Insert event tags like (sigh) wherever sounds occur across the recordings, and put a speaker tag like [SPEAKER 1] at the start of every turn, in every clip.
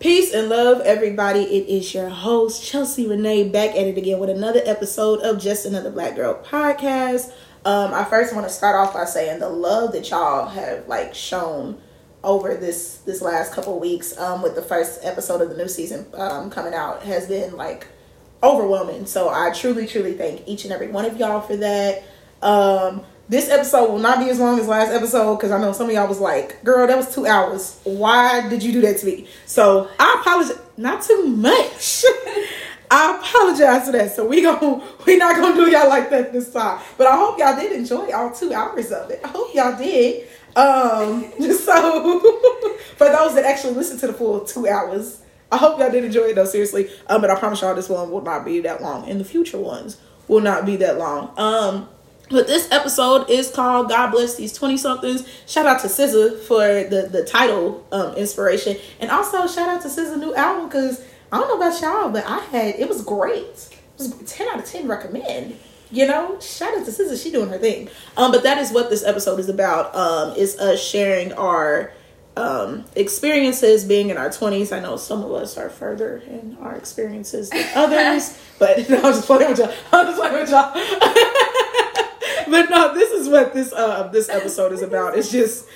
[SPEAKER 1] Peace and love, everybody. It is your host, Chelsea Renee, back at it again with another episode of Just Another Black Girl podcast. Um, I first want to start off by saying the love that y'all have like shown over this this last couple weeks um, with the first episode of the new season um, coming out has been like overwhelming. So I truly, truly thank each and every one of y'all for that. Um, this episode will not be as long as last episode because I know some of y'all was like, "Girl, that was two hours. Why did you do that to me?" So I apologize. Not too much. (laughs) I apologize for that. So we going (laughs) we not gonna do y'all like that this time. But I hope y'all did enjoy all two hours of it. I hope y'all did. Um, (laughs) so for those that actually listen to the full two hours, I hope y'all did enjoy it though. Seriously, um, but I promise y'all this one will not be that long, and the future ones will not be that long. Um. But this episode is called God Bless These 20 somethings. Shout out to SZA for the, the title um, inspiration. And also shout out to SZA new album because I don't know about y'all, but I had it was great. It was 10 out of 10 recommend. You know, shout out to SZA, she doing her thing. Um, but that is what this episode is about. Um, is us sharing our um, experiences being in our 20s. I know some of us are further in our experiences than (laughs) others, but no, (laughs) I'm just playing with y'all. I'm just playing with y'all. (laughs) (laughs) but no, this is what this uh this episode is about. It's just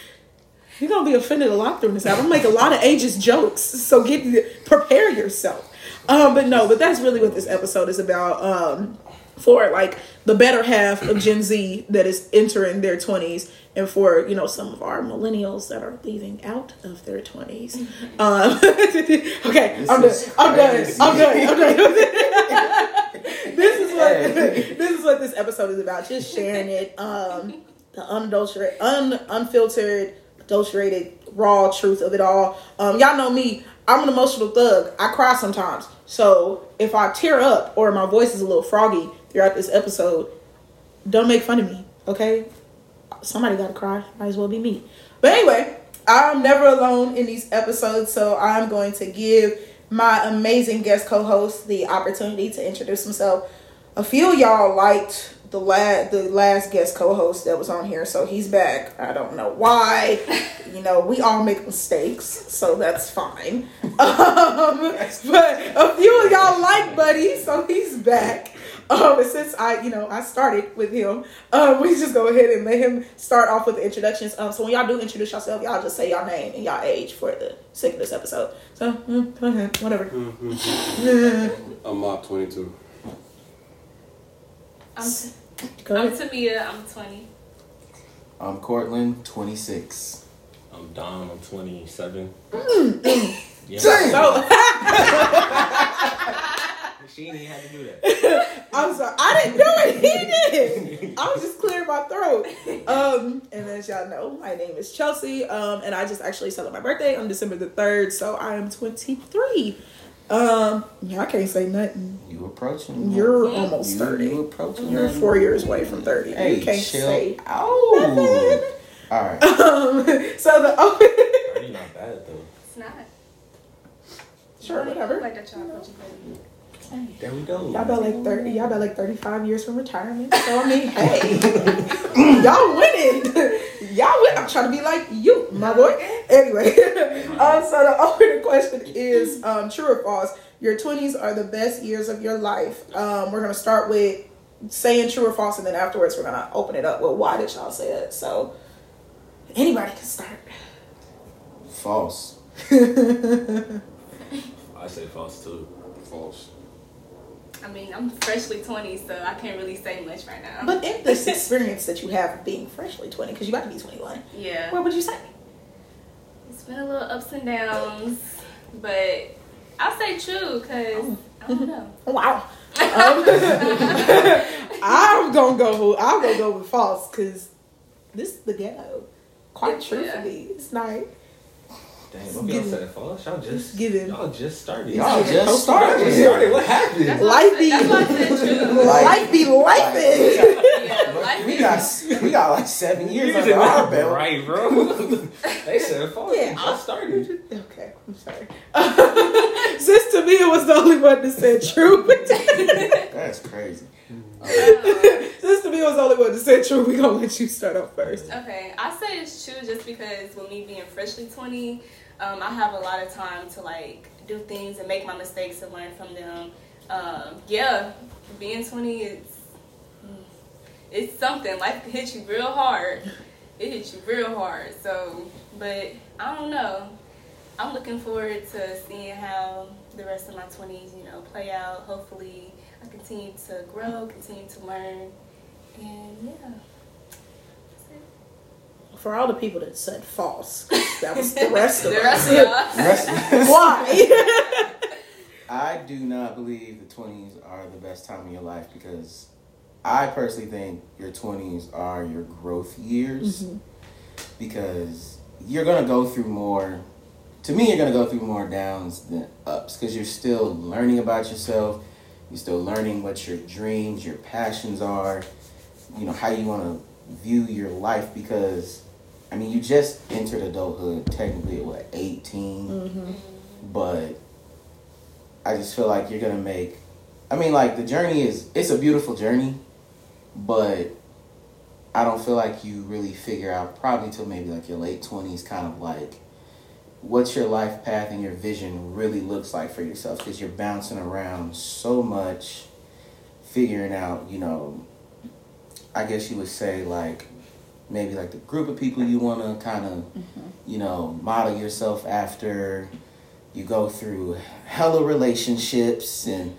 [SPEAKER 1] you're gonna be offended a lot during this. I'm gonna make a lot of ages jokes, so get prepare yourself. Um, but no, but that's really what this episode is about. Um, for like the better half of Gen Z that is entering their 20s, and for you know some of our millennials that are leaving out of their 20s. (laughs) Um, (laughs) okay, I'm done. I'm done. I'm done. I'm done. this is what this is what this episode is about. Just sharing it, um, the unadulterated, un, unfiltered, adulterated, raw truth of it all. Um, y'all know me. I'm an emotional thug. I cry sometimes. So if I tear up or my voice is a little froggy throughout this episode, don't make fun of me. Okay? Somebody gotta cry. Might as well be me. But anyway, I'm never alone in these episodes, so I'm going to give my amazing guest co-host the opportunity to introduce himself. A few y'all liked the last the last guest co-host that was on here, so he's back. I don't know why. (laughs) you know, we all make mistakes, so that's fine. (laughs) Um, but a few of y'all like Buddy, so he's back. Um, and since I, you know, I started with him, um, we just go ahead and let him start off with the introductions. Um, so when y'all do introduce yourself, y'all just say your name and y'all age for the sake of this episode. So mm, go ahead, whatever.
[SPEAKER 2] Mm-hmm. I'm Mop 22.
[SPEAKER 3] I'm, t- I'm Tamia. I'm 20.
[SPEAKER 4] I'm Cortland, 26.
[SPEAKER 5] I'm Dom. I'm 27.
[SPEAKER 1] Mm.
[SPEAKER 5] Yeah.
[SPEAKER 1] So, (laughs)
[SPEAKER 5] she ain't even had to do that. (laughs)
[SPEAKER 1] I'm sorry, I didn't do it. He did. I was just clearing my throat. Um, and as y'all know, my name is Chelsea. Um, and I just actually celebrate my birthday on December the third, so I am 23. Um, yeah, I can't say nothing.
[SPEAKER 4] You approaching.
[SPEAKER 1] You're almost 30.
[SPEAKER 4] You approaching.
[SPEAKER 1] You're
[SPEAKER 4] nothing.
[SPEAKER 1] four years away from 30.
[SPEAKER 4] Hey,
[SPEAKER 1] you can't
[SPEAKER 4] chill.
[SPEAKER 1] say
[SPEAKER 4] Oh.
[SPEAKER 1] nothing.
[SPEAKER 4] All right. (laughs)
[SPEAKER 1] Um, so the (laughs) open.
[SPEAKER 5] Already not bad though.
[SPEAKER 3] It's not.
[SPEAKER 1] sure, whatever.
[SPEAKER 3] Like that y'all approaching thirty.
[SPEAKER 5] There we go.
[SPEAKER 1] Y'all about like thirty. Y'all about like thirty-five years from retirement. So I mean, hey, (laughs) y'all winning. (laughs) Y'all win. I'm trying to be like you, my boy. Anyway, (laughs) um, so the opening question is um, true or false. Your twenties are the best years of your life. Um, we're gonna start with saying true or false, and then afterwards we're gonna open it up. Well, why did y'all say it? So anybody can start.
[SPEAKER 4] False.
[SPEAKER 5] I say false too.
[SPEAKER 2] False.
[SPEAKER 3] I mean, I'm freshly 20, so I can't really say much right now.
[SPEAKER 1] But in this (laughs) experience that you have being freshly twenty, because you about to be twenty-one,
[SPEAKER 3] yeah,
[SPEAKER 1] what would you say?
[SPEAKER 3] it's been a little ups and downs, but I'll say true because I don't know. (laughs)
[SPEAKER 1] Wow. Um, (laughs) I'm gonna go. I'm gonna go with false because this is the ghetto. Quite
[SPEAKER 3] Yeah.
[SPEAKER 1] truthfully, it's not.
[SPEAKER 5] Damn, what y'all said false? Y'all just
[SPEAKER 1] Give it.
[SPEAKER 5] Y'all just started.
[SPEAKER 4] Y'all
[SPEAKER 1] Just
[SPEAKER 4] just
[SPEAKER 1] started.
[SPEAKER 4] started.
[SPEAKER 5] just started. What happened?
[SPEAKER 3] That's why
[SPEAKER 1] Life be-
[SPEAKER 3] said- that's why I said true.
[SPEAKER 4] Life-
[SPEAKER 1] Life be life.
[SPEAKER 3] Yeah,
[SPEAKER 4] We got we got like seven years
[SPEAKER 5] You
[SPEAKER 4] under our belt.
[SPEAKER 5] right, bro. (laughs) they said false.
[SPEAKER 1] Yeah.
[SPEAKER 5] I started.
[SPEAKER 1] Okay, I'm sorry. Since to me it was the only one that said true. (laughs)
[SPEAKER 4] That's crazy.
[SPEAKER 1] Since to me was the only one that said true, we gonna let you start off first.
[SPEAKER 3] Okay, I say it's true just because with me being freshly 20, um, I have a lot of time to like do things and make my mistakes and learn from them. Um, yeah, being 20 is it's something. Life hits you real hard. It hits you real hard. So, but I don't know. I'm looking forward to seeing how the rest of my 20s, you know, play out. Hopefully, I continue to grow, continue to learn, and yeah. That's it.
[SPEAKER 1] For all the people that said false, that was the rest of (laughs)
[SPEAKER 3] The
[SPEAKER 1] us.
[SPEAKER 3] rest of us.
[SPEAKER 4] Rest of us.
[SPEAKER 1] Why? (laughs)
[SPEAKER 4] I do not believe the twenties are the best time of your life because I personally think your twenties are your growth years
[SPEAKER 1] Mhm.
[SPEAKER 4] because you're gonna go through more. To me, you're gonna go through more downs than ups because you're still learning about yourself. You're still learning what your dreams, your passions are. You know how you want to view your life because, I mean, you just entered adulthood technically at what 18
[SPEAKER 1] Mhm.
[SPEAKER 4] but I just feel like you're gonna make. I mean, like the journey is it's a beautiful journey, but I don't feel like you really figure out probably till maybe like your late twenties, kind of like what your life path and your vision really looks like for yourself because you're bouncing around so much, figuring out, you know. I guess you would say like maybe like the group of people you want to kind of mm-hmm. you know model yourself after. You go through hella relationships and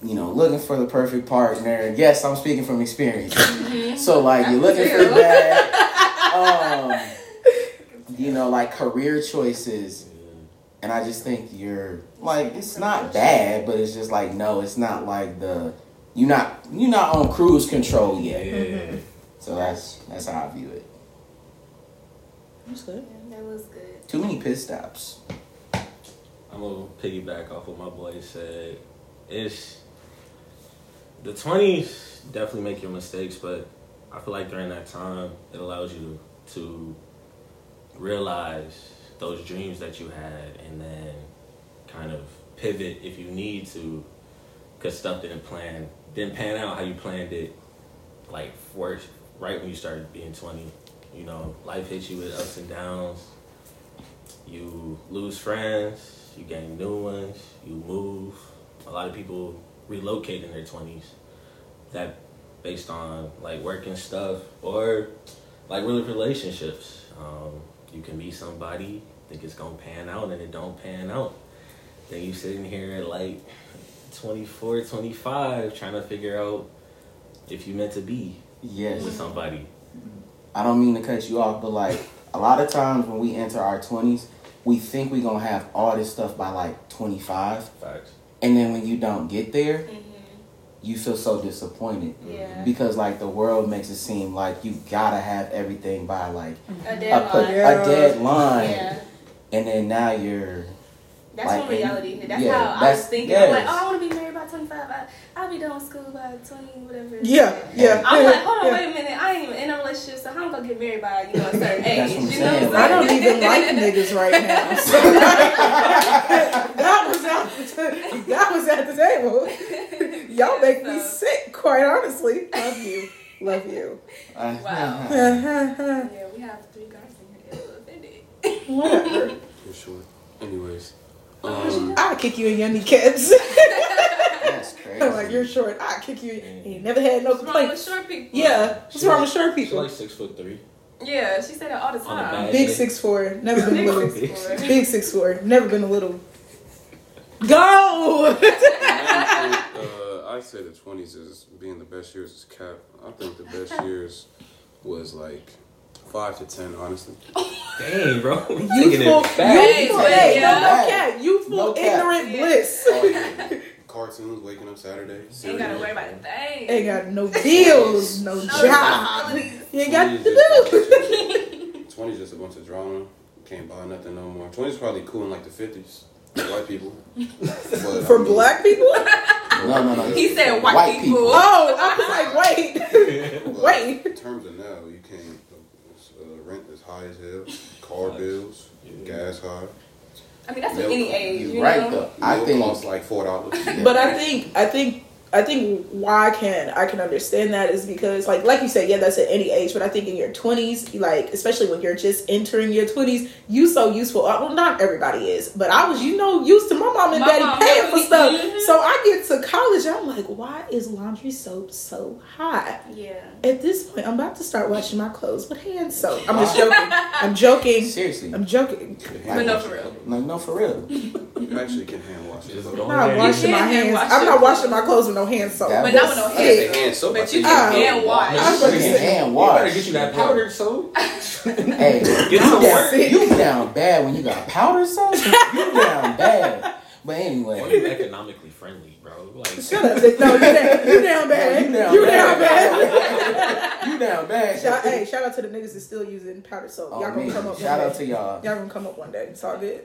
[SPEAKER 4] you know looking for the perfect partner. Yes i'm speaking from experience. Mm-hmm. So like you're looking for
[SPEAKER 3] True.
[SPEAKER 4] that um (laughs) you know like career choices. And i just think you're like it's not bad but it's just like no it's not like the you're not you're not on cruise control yet.
[SPEAKER 5] Yeah. Mm-hmm.
[SPEAKER 4] So that's that's how i view it
[SPEAKER 1] That's good.
[SPEAKER 3] Yeah, that was good.
[SPEAKER 4] too many pit stops
[SPEAKER 5] I'm gonna piggyback off what my boy said. It's the twenties definitely make your mistakes, but I feel like during that time it allows you to realize those dreams that you had and then kind of pivot if you need to because stuff didn't plan didn't pan out how you planned it like first right when you started being 20 you know life hits you with ups and downs. You lose friends you gain new ones you move. A lot of people relocate in their 20s that based on like work and stuff or like really relationships. Um, you can meet somebody think it's gonna pan out and it don't pan out. Then you sitting here at like 24 25 trying to figure out if you meant to be
[SPEAKER 4] yes
[SPEAKER 5] with somebody
[SPEAKER 4] I don't mean to cut you off, but like a lot of times when we enter our twenties, we think we're gonna have all this stuff by like twenty five,
[SPEAKER 5] facts
[SPEAKER 4] and then when you don't get there,
[SPEAKER 3] hmm
[SPEAKER 4] you feel so disappointed
[SPEAKER 3] Yeah.
[SPEAKER 4] because like the world makes it seem like you gotta have everything by like
[SPEAKER 3] A
[SPEAKER 4] a,
[SPEAKER 3] deadline.
[SPEAKER 4] put,
[SPEAKER 1] Yeah.
[SPEAKER 4] a deadline,
[SPEAKER 3] Yeah.
[SPEAKER 4] and then now you're
[SPEAKER 3] That's
[SPEAKER 4] Like,
[SPEAKER 3] when reality hit. That's
[SPEAKER 4] yeah,
[SPEAKER 3] how I was
[SPEAKER 4] that's-
[SPEAKER 3] thinking. I'm like, oh, I want to be married by 25. I, I'll be done with school by 20, whatever.
[SPEAKER 1] Yeah, yeah.
[SPEAKER 3] I'm like, hold on,
[SPEAKER 1] yeah.
[SPEAKER 3] wait a minute. I ain't even in a relationship, so how am I gonna get married by you know a certain (laughs) age?
[SPEAKER 4] That's what I'm saying.
[SPEAKER 1] I don't even like (laughs) niggas right now. (laughs) So that was out the that was at the table. Y'all make me sick, quite honestly. Love you. Love you.
[SPEAKER 4] uh,
[SPEAKER 3] Wow. Yeah, we have three guys in here that are offended.
[SPEAKER 2] For sure. Anyways, um,
[SPEAKER 1] I'll kick you in your kneecaps. (laughs)
[SPEAKER 4] That's crazy.
[SPEAKER 1] like you're short. I'll kick you. You never had no
[SPEAKER 3] What's wrong with
[SPEAKER 1] complaints.
[SPEAKER 3] short people?
[SPEAKER 1] Yeah. What's wrong with short
[SPEAKER 5] she's
[SPEAKER 1] people?
[SPEAKER 5] like six foot three
[SPEAKER 3] Yeah, she said that all the time.
[SPEAKER 5] bad-
[SPEAKER 1] Big six four. Never been
[SPEAKER 3] Big
[SPEAKER 1] little.
[SPEAKER 3] six.
[SPEAKER 1] Big six four. Never been a little. Go.
[SPEAKER 2] I think, uh, I say the twenties is being the best years is cap. I think the best (laughs) years was like five to ten, honestly. (laughs)
[SPEAKER 5] Dang, bro. (laughs) We taking
[SPEAKER 1] Youthful,
[SPEAKER 5] it back.
[SPEAKER 1] youthful,
[SPEAKER 3] Hey,
[SPEAKER 1] hey, no,
[SPEAKER 3] yeah.
[SPEAKER 1] no cap, youthful,
[SPEAKER 4] No
[SPEAKER 1] ignorant
[SPEAKER 3] Yeah.
[SPEAKER 1] bliss.
[SPEAKER 2] Oh, yeah. (laughs) Cartoons, waking up Saturday.
[SPEAKER 3] Ain't gotta worry about a thing.
[SPEAKER 1] Ain't got no bills, no
[SPEAKER 3] No
[SPEAKER 1] job. You ain't got
[SPEAKER 2] 20s
[SPEAKER 1] to do.
[SPEAKER 2] bunch 20s just a bunch of drama. Can't buy nothing no more. 20s probably cool in like the 50s. White people. But,
[SPEAKER 1] For
[SPEAKER 2] I mean,
[SPEAKER 1] black people?
[SPEAKER 4] No, no, no.
[SPEAKER 3] He said white, people.
[SPEAKER 1] Oh, I was like, wait, wait.
[SPEAKER 2] In terms of now, you can't. Rent is high as hell. Car bills, gas high.
[SPEAKER 3] I mean, that's at
[SPEAKER 2] Milk.
[SPEAKER 3] any age.
[SPEAKER 4] You're
[SPEAKER 3] you
[SPEAKER 4] right
[SPEAKER 3] know?
[SPEAKER 4] though. I
[SPEAKER 2] Milk
[SPEAKER 4] think
[SPEAKER 2] costs like four dollars. (laughs)
[SPEAKER 1] But I think, I think I think why I can I can understand that is because like like you said, yeah, that's at any age, but I think in your twenties, like especially when you're just entering your twenties, you so useful. Uh, Well, not everybody is, but I was, you know, used to my mom and
[SPEAKER 3] My
[SPEAKER 1] daddy
[SPEAKER 3] mom
[SPEAKER 1] paying for stuff. So I get to college, and I'm like, why is laundry soap so hot?
[SPEAKER 3] Yeah.
[SPEAKER 1] At this point, I'm about to start washing my clothes with hand soap. I'm just joking. I'm joking.
[SPEAKER 4] Seriously.
[SPEAKER 1] I'm joking.
[SPEAKER 3] But no, for real.
[SPEAKER 4] No, no, for real.
[SPEAKER 2] You actually can hand wash it.
[SPEAKER 5] Just
[SPEAKER 2] though.
[SPEAKER 5] go
[SPEAKER 1] I'm not
[SPEAKER 5] ahead.
[SPEAKER 1] washing my
[SPEAKER 3] can hand
[SPEAKER 1] hands.
[SPEAKER 3] wash
[SPEAKER 1] I'm not washing
[SPEAKER 3] clothes.
[SPEAKER 1] my clothes with no hand soap.
[SPEAKER 4] That
[SPEAKER 3] But not with no hand.
[SPEAKER 2] say hand soap.
[SPEAKER 3] But you
[SPEAKER 2] you
[SPEAKER 3] can
[SPEAKER 1] Oh.
[SPEAKER 3] hand wash.
[SPEAKER 1] I'm
[SPEAKER 4] You
[SPEAKER 1] about to
[SPEAKER 4] can
[SPEAKER 1] say-
[SPEAKER 4] hand
[SPEAKER 5] You
[SPEAKER 4] wash.
[SPEAKER 5] better get you that powdered soap.
[SPEAKER 4] Hey, (laughs)
[SPEAKER 5] Get
[SPEAKER 4] you
[SPEAKER 5] some
[SPEAKER 4] down,
[SPEAKER 5] work.
[SPEAKER 4] you down bad when you got powder soap. You down bad. But anyway,
[SPEAKER 5] you economically friendly, bro. Like,
[SPEAKER 1] Shut up. Dick. No, you down, you down bad.
[SPEAKER 4] you down
[SPEAKER 1] You
[SPEAKER 4] bad.
[SPEAKER 1] down bad.
[SPEAKER 4] you down bad.
[SPEAKER 1] Shout, hey, shout out to the niggas that's still using powder soap.
[SPEAKER 4] Oh,
[SPEAKER 1] Y'all gonna
[SPEAKER 4] me.
[SPEAKER 1] come up
[SPEAKER 4] Shout
[SPEAKER 1] one
[SPEAKER 4] out
[SPEAKER 1] day.
[SPEAKER 4] to y'all.
[SPEAKER 1] Y'all gonna come up one day. It's all good.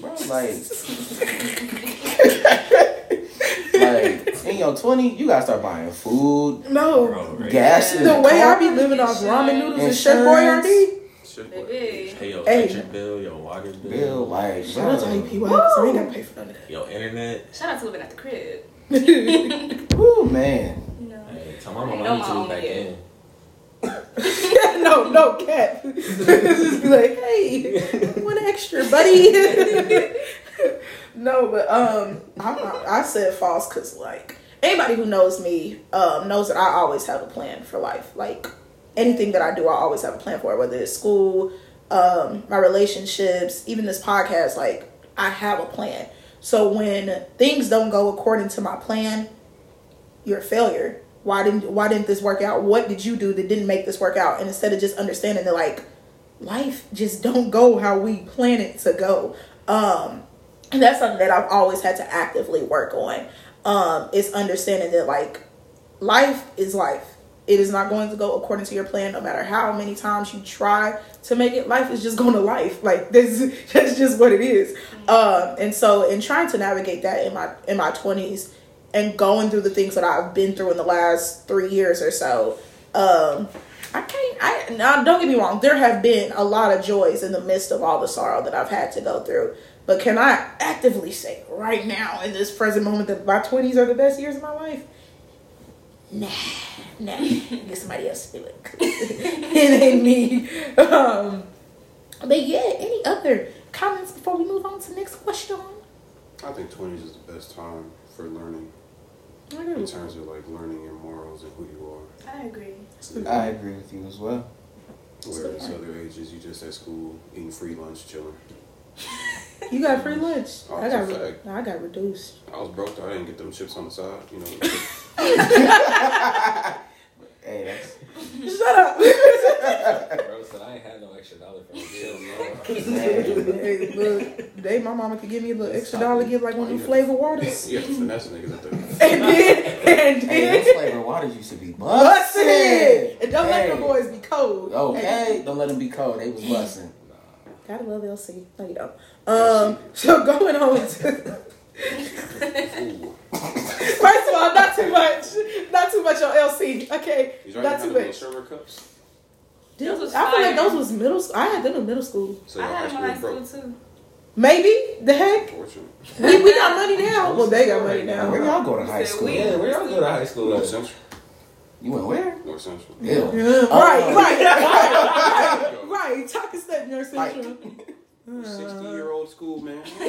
[SPEAKER 4] Bro, like, (laughs) like in your twenty, you gotta start buying food,
[SPEAKER 1] No.
[SPEAKER 5] bro,
[SPEAKER 4] gas. in
[SPEAKER 1] The way
[SPEAKER 4] car.
[SPEAKER 1] I be living off ramen noodles and
[SPEAKER 4] Insurance.
[SPEAKER 1] Chef Boyardee.
[SPEAKER 2] Shit, boy.
[SPEAKER 3] Baby.
[SPEAKER 5] Pay your
[SPEAKER 1] Hey.
[SPEAKER 5] electric bill, your water bill,
[SPEAKER 4] bill, like,
[SPEAKER 1] Shout out to
[SPEAKER 4] bro.
[SPEAKER 1] IUP because I ain't gotta pay for none of
[SPEAKER 5] your internet.
[SPEAKER 3] Shout out to living at the crib. (laughs)
[SPEAKER 4] Woo, man.
[SPEAKER 3] Know.
[SPEAKER 5] Hey, tell my
[SPEAKER 3] I
[SPEAKER 5] mama I need to move back in. (laughs)
[SPEAKER 1] no, no, cat. (laughs) Just be like, hey, one extra, buddy. no, but um, I said false because like anybody who knows me um knows that I always have a plan for life. Like anything that I do, I always have a plan for it. Whether it's school, um, my relationships, even this podcast. Like I have a plan. So when things don't go according to my plan, you're a failure. Why didn't why didn't this work out? What did you do that didn't make this work out? And instead of just understanding that like life just don't go how we plan it to go. Um and that's something that I've always had to actively work on. Um is understanding that like life is life. It is not going to go according to your plan no matter how many times you try to make it. Life is just going to life. (laughs) Like this (laughs) that's just what it is. Um and so in trying to navigate that in my in my 20s and going through the things that I've been through in the last 3 years or so, um I can't I now don't get me wrong, there have been a lot of joys in the midst of all the sorrow that I've had to go through. But can I actively say right now in this present moment that my 20s are the best years of my life? Nah, nah. Get somebody else to do it. (laughs) it ain't me. Um, but yeah, any other comments before we move on to the next question?
[SPEAKER 2] I think 20s is the best time for learning
[SPEAKER 1] I agree
[SPEAKER 2] in terms of like learning your morals and who you are.
[SPEAKER 3] I agree.
[SPEAKER 4] I agree with you as well.
[SPEAKER 2] Whereas other ages, you just at school eating free lunch, chilling. (laughs)
[SPEAKER 1] You got free lunch.
[SPEAKER 2] Oh,
[SPEAKER 1] I got re-
[SPEAKER 2] fact.
[SPEAKER 1] I got reduced.
[SPEAKER 2] I was broke though. I didn't get them chips on the side. You know, (laughs)
[SPEAKER 4] Hey, that's
[SPEAKER 1] Shut up. (laughs)
[SPEAKER 5] Bro said I ain't had no extra dollar for chill, bro.
[SPEAKER 1] hey, look, they my mama could give me a little extra dollar, give like one of them flavor waters.
[SPEAKER 2] you have to finesse niggas at the.
[SPEAKER 1] And then and
[SPEAKER 4] Hey,
[SPEAKER 1] then
[SPEAKER 4] those flavor waters used to be
[SPEAKER 1] busted.
[SPEAKER 4] busted.
[SPEAKER 1] And don't let
[SPEAKER 4] Hey.
[SPEAKER 1] the boys be cold.
[SPEAKER 4] Okay, don't let them be cold. They was busting.
[SPEAKER 1] Gotta love LC. No, you don't. Um, so going on to (laughs) first of all, not too much, not too much on LC. Okay, not too much.
[SPEAKER 2] server cups.
[SPEAKER 3] Those was
[SPEAKER 1] I feel like those was middle. school. I had them in middle school.
[SPEAKER 2] So
[SPEAKER 3] I had them in high
[SPEAKER 2] school
[SPEAKER 3] school too.
[SPEAKER 1] Maybe the heck we, we got money now. Well, they got money now.
[SPEAKER 4] Where y'all go to high school?
[SPEAKER 5] Yeah, where y'all go to high school?
[SPEAKER 2] North
[SPEAKER 5] at?
[SPEAKER 2] Central.
[SPEAKER 4] You went where?
[SPEAKER 2] North Central.
[SPEAKER 4] Ew. (laughs)
[SPEAKER 1] Yeah, uh,
[SPEAKER 4] Oh.
[SPEAKER 1] right, right, right, (laughs) right, right. Talk a step, North
[SPEAKER 4] Like-
[SPEAKER 1] Central. (laughs)
[SPEAKER 2] Sixty year old school man. school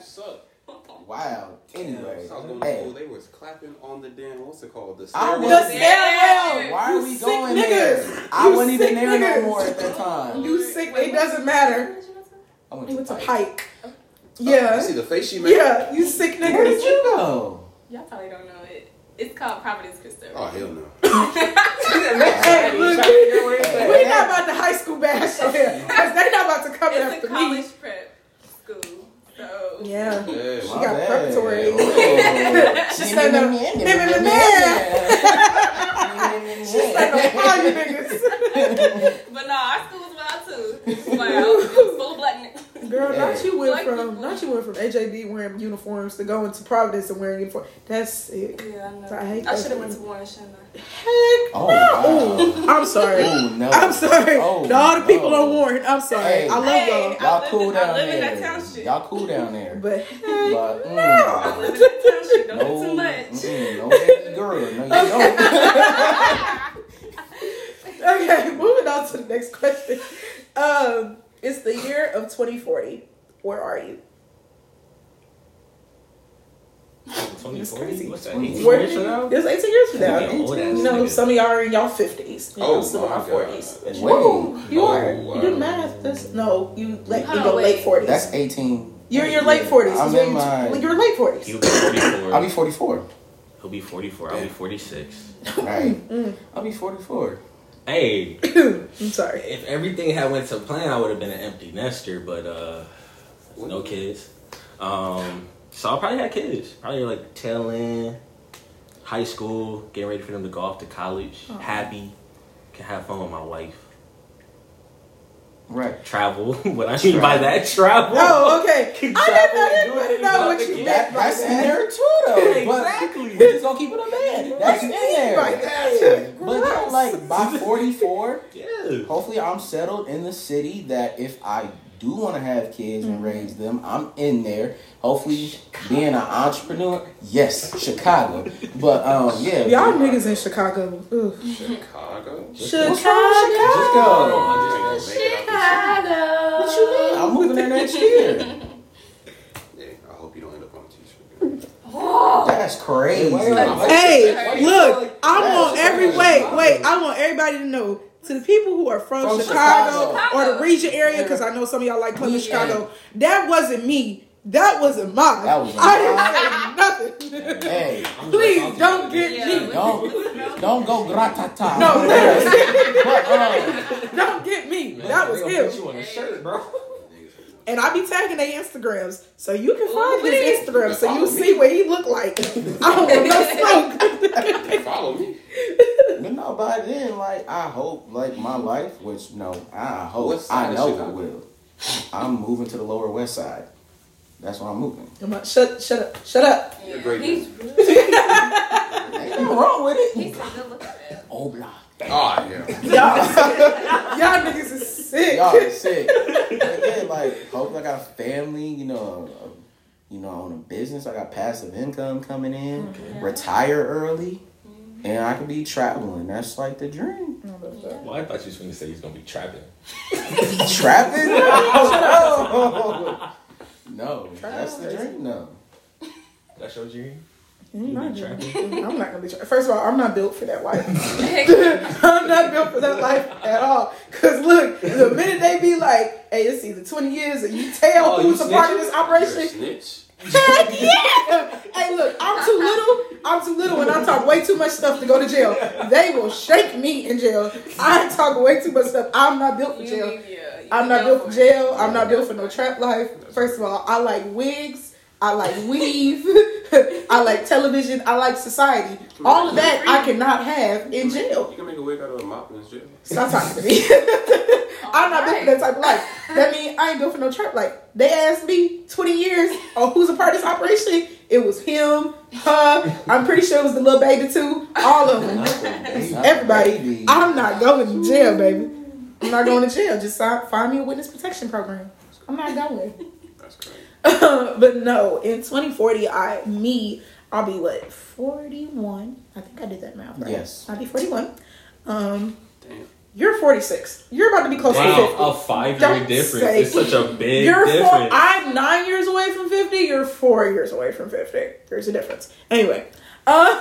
[SPEAKER 2] sucked.
[SPEAKER 4] Wow. Anyway,
[SPEAKER 2] I was going to
[SPEAKER 4] hey,
[SPEAKER 2] school. They was clapping on the damn. What's it called? The
[SPEAKER 4] I
[SPEAKER 2] stairwell.
[SPEAKER 1] The
[SPEAKER 4] was-
[SPEAKER 1] stairwell.
[SPEAKER 4] why are
[SPEAKER 1] You
[SPEAKER 4] we going
[SPEAKER 1] niggas.
[SPEAKER 4] there? I
[SPEAKER 1] You
[SPEAKER 4] wasn't even
[SPEAKER 1] sick
[SPEAKER 4] there no more at that time.
[SPEAKER 1] You sick? It doesn't matter.
[SPEAKER 4] I went
[SPEAKER 1] He went to
[SPEAKER 4] Pike.
[SPEAKER 1] Pike.
[SPEAKER 2] Oh, you
[SPEAKER 1] Yeah,
[SPEAKER 2] see the face she made?
[SPEAKER 1] yeah. You sick
[SPEAKER 4] Where did you go?
[SPEAKER 3] Y'all probably don't know it. It's called Providence Cristo Rey.
[SPEAKER 2] Oh hell no. (laughs)
[SPEAKER 1] Hey, look,
[SPEAKER 4] Hey,
[SPEAKER 1] we not about the high school bash (laughs) here because they're not about to come
[SPEAKER 3] it's a
[SPEAKER 1] after
[SPEAKER 3] college
[SPEAKER 1] me.
[SPEAKER 3] prep school. So
[SPEAKER 1] Yeah.
[SPEAKER 2] Yeah.
[SPEAKER 1] She got
[SPEAKER 4] bad.
[SPEAKER 1] preparatory.
[SPEAKER 4] Oh. (laughs)
[SPEAKER 1] She stand up. Meh, meh, meh, meh. She stand up all you niggas.
[SPEAKER 3] But no, our school was wild too. Like, I was, it was full of black niggas.
[SPEAKER 1] Girl,
[SPEAKER 4] Yeah.
[SPEAKER 1] not you went
[SPEAKER 3] Black
[SPEAKER 1] from
[SPEAKER 3] people.
[SPEAKER 1] not you went from AJB wearing uniforms to going to Providence and wearing uniform. That's sick.
[SPEAKER 3] Yeah, I know.
[SPEAKER 1] I hate
[SPEAKER 3] I should have went to Warren, shouldn't I?
[SPEAKER 1] Heck
[SPEAKER 4] Oh,
[SPEAKER 1] no.
[SPEAKER 4] wow.
[SPEAKER 1] I'm sorry.
[SPEAKER 4] Ooh, no.
[SPEAKER 1] I'm sorry.
[SPEAKER 4] Oh,
[SPEAKER 1] to all the people
[SPEAKER 4] no.
[SPEAKER 1] on Warren, I'm sorry.
[SPEAKER 4] Hey.
[SPEAKER 1] I love
[SPEAKER 3] Hey.
[SPEAKER 1] y'all.
[SPEAKER 3] I
[SPEAKER 4] Y'all cool
[SPEAKER 3] in- I
[SPEAKER 4] down
[SPEAKER 3] live in
[SPEAKER 4] there.
[SPEAKER 3] that township.
[SPEAKER 4] Y'all cool down there.
[SPEAKER 1] But heck
[SPEAKER 4] But, mm,
[SPEAKER 1] no.
[SPEAKER 3] I live in that township. Don't
[SPEAKER 4] no,
[SPEAKER 3] do too much.
[SPEAKER 4] mm-mm, no girl. No, you don't. (laughs)
[SPEAKER 1] Okay, moving on to the next question. Um, it's the year of 2040. Where are you?
[SPEAKER 5] 2040? What's that?
[SPEAKER 4] Where-
[SPEAKER 5] 18
[SPEAKER 1] Where
[SPEAKER 5] years from now?
[SPEAKER 1] It's 18 years from now.
[SPEAKER 5] Yeah, old ass
[SPEAKER 1] you know,
[SPEAKER 5] nigga.
[SPEAKER 1] some of y'all are in y'all 50s. You know,
[SPEAKER 2] Oh,
[SPEAKER 1] I'm still in my
[SPEAKER 2] my
[SPEAKER 1] 40s.
[SPEAKER 2] God.
[SPEAKER 1] Whoa, you
[SPEAKER 2] Oh,
[SPEAKER 1] are.
[SPEAKER 2] wow.
[SPEAKER 1] You do math. That's, no, you like
[SPEAKER 3] Hold
[SPEAKER 1] in
[SPEAKER 3] on,
[SPEAKER 1] your late
[SPEAKER 3] wait.
[SPEAKER 1] 40s.
[SPEAKER 4] That's 18.
[SPEAKER 1] you're in your late 40s.
[SPEAKER 4] I'm
[SPEAKER 1] is
[SPEAKER 4] in
[SPEAKER 1] you-
[SPEAKER 4] my.
[SPEAKER 1] like, You're late 40s.
[SPEAKER 5] He'll be 44.
[SPEAKER 4] I'll be 44.
[SPEAKER 5] He'll be 44. I'll be 46.
[SPEAKER 4] Right.
[SPEAKER 1] Mm.
[SPEAKER 4] I'll be 44.
[SPEAKER 5] Hey, (coughs)
[SPEAKER 1] I'm sorry.
[SPEAKER 5] if everything had went to plan, I would have been an empty nester, but uh, no kids. Um, so I probably had kids. Probably like tail end, high school, getting ready for them to go off to college. Happy, can have fun with my wife.
[SPEAKER 4] Right.
[SPEAKER 5] Travel. (laughs) what I mean by that, travel.
[SPEAKER 1] Oh, okay. (laughs) I didn't, I didn't,
[SPEAKER 5] doing
[SPEAKER 1] I didn't know what you meant
[SPEAKER 4] That, that's in
[SPEAKER 1] that.
[SPEAKER 4] there too, though. (laughs) But
[SPEAKER 5] Exactly.
[SPEAKER 4] we're just gonna keep it a man. That's in there. Yeah.
[SPEAKER 1] it.
[SPEAKER 4] But yeah, like by 44,
[SPEAKER 5] Yeah.
[SPEAKER 4] hopefully I'm settled in the city that if I do want to have kids
[SPEAKER 1] Mm-hmm.
[SPEAKER 4] and raise them, I'm in there. Hopefully, being an entrepreneur, yes, Chicago. But um, yeah, (laughs)
[SPEAKER 1] Y'all niggas in Chicago. Ugh.
[SPEAKER 2] Chicago.
[SPEAKER 1] Chicago.
[SPEAKER 4] What's Chicago?
[SPEAKER 2] I just ain't gonna make it out this
[SPEAKER 3] Chicago.
[SPEAKER 4] What you mean? I'm moving there next year.
[SPEAKER 2] shit. (laughs) Yeah, I hope you don't end up on a t-shirt.
[SPEAKER 4] That's crazy.
[SPEAKER 1] Hey, look, I
[SPEAKER 4] that?
[SPEAKER 1] want every
[SPEAKER 4] That's
[SPEAKER 1] wait, wait. I want everybody to know to the people who are from,
[SPEAKER 4] From
[SPEAKER 1] Chicago,
[SPEAKER 4] Chicago.
[SPEAKER 1] or the region area, because I know some of y'all like coming to Chicago. That wasn't me. That wasn't mine.
[SPEAKER 4] That was
[SPEAKER 1] I didn't say nothing.
[SPEAKER 4] Hey, (laughs)
[SPEAKER 1] Please don't get
[SPEAKER 3] Yeah,
[SPEAKER 1] me.
[SPEAKER 4] don't don't go gratata.
[SPEAKER 1] No, literally,
[SPEAKER 4] but um, (laughs)
[SPEAKER 1] don't get me. That was
[SPEAKER 5] They Put
[SPEAKER 1] him.
[SPEAKER 5] you on a shirt, bro.
[SPEAKER 1] And I be tagging their Instagrams, so you can find
[SPEAKER 3] Ooh,
[SPEAKER 1] his
[SPEAKER 3] wee. (laughs)
[SPEAKER 1] Instagram, so you
[SPEAKER 2] Follow
[SPEAKER 1] see what he look like. (laughs) I don't want no smoke. (laughs)
[SPEAKER 2] Follow me.
[SPEAKER 4] but no, by then, like I hope, like my life, which no, I hope, I know it will. I'm moving to the Lower West Side. That's where I'm moving.
[SPEAKER 1] Come on, shut, shut up, shut up.
[SPEAKER 3] Yeah,
[SPEAKER 2] great
[SPEAKER 3] he's,
[SPEAKER 4] Ain't nothing wrong with it.
[SPEAKER 3] he's a good looking man.
[SPEAKER 4] Oh, blah.
[SPEAKER 2] Oh yeah. (laughs)
[SPEAKER 1] Y'all, y'all niggas is sick.
[SPEAKER 4] Y'all are sick. But yeah, like hope I got family. You know, you know, on a business. I got passive income coming in. Retire early, mm-hmm. and I could be traveling. That's like the dream.
[SPEAKER 5] Well, I thought you was going to say he's going to be trapping. (laughs)
[SPEAKER 4] Trapping? (laughs) no, no, that's the dream. No.
[SPEAKER 5] That's your dream?
[SPEAKER 1] I'm not,
[SPEAKER 5] You
[SPEAKER 1] I'm not gonna be. Tra- First of all, I'm not built for that life. (laughs) I'm not built for that life at all. Cause look, the minute they be like, "Hey, it's either 20 years," and you tell
[SPEAKER 5] Oh,
[SPEAKER 1] who's
[SPEAKER 5] you
[SPEAKER 1] a part of
[SPEAKER 5] snitching?
[SPEAKER 1] this
[SPEAKER 2] You're a
[SPEAKER 1] operation,
[SPEAKER 2] snitch.
[SPEAKER 1] heck yeah! hey, look, I'm too little. I'm too little, and I talk way too much stuff to go to jail. They will shake me in jail. I talk way too much stuff. I'm not built for jail.
[SPEAKER 3] need- yeah, you
[SPEAKER 1] I'm not built for jail. I'm not built for no trap life. First of all, I like wigs. I like weave. (laughs) I like television. I like society. All of that I cannot have in jail.
[SPEAKER 2] You can make a wig out of a mop in jail.
[SPEAKER 1] Stop talking to me. (laughs) I'm not built for that type of life. That means I ain't built for no trap Like They asked me 20 years, oh, who's a part of this operation? It was him, her. I'm pretty sure it was the little baby too. All of them. Everybody. I'm not going to jail, baby. I'm not going to jail. Just find me a witness protection program. I'm not going.
[SPEAKER 2] That's crazy. (laughs)
[SPEAKER 1] but no, in 2040, I me, I'll be what 41. I think I did that math right.
[SPEAKER 4] Yes.
[SPEAKER 1] I'll be 41. Um,
[SPEAKER 2] Damn.
[SPEAKER 1] you're 46. You're about to be close to 50.
[SPEAKER 5] Wow, a five year difference.
[SPEAKER 1] say-
[SPEAKER 5] It's such a big
[SPEAKER 1] You're four. I'm nine years away from 50. You're four years away from 50. There's a difference. Anyway, (laughs) uh,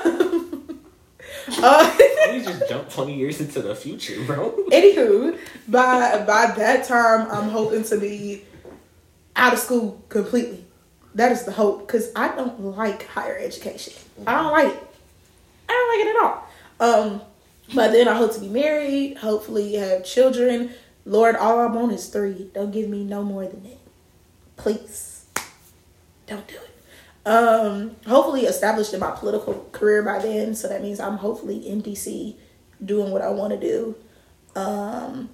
[SPEAKER 1] uh, (laughs)
[SPEAKER 5] we just jumped 20 years into the future, bro.
[SPEAKER 1] Anywho, by by that time, I'm hoping to be out of school completely. That is the hope, because I don't like higher education. I don't like it. I don't like it at all. Um, but then I hope to be married. Hopefully, have children. Lord, all I want is three. Don't give me no more than that, please. Don't do it. Um, hopefully established in my political career by then. So that means I'm hopefully in DC doing what I want to do. Um,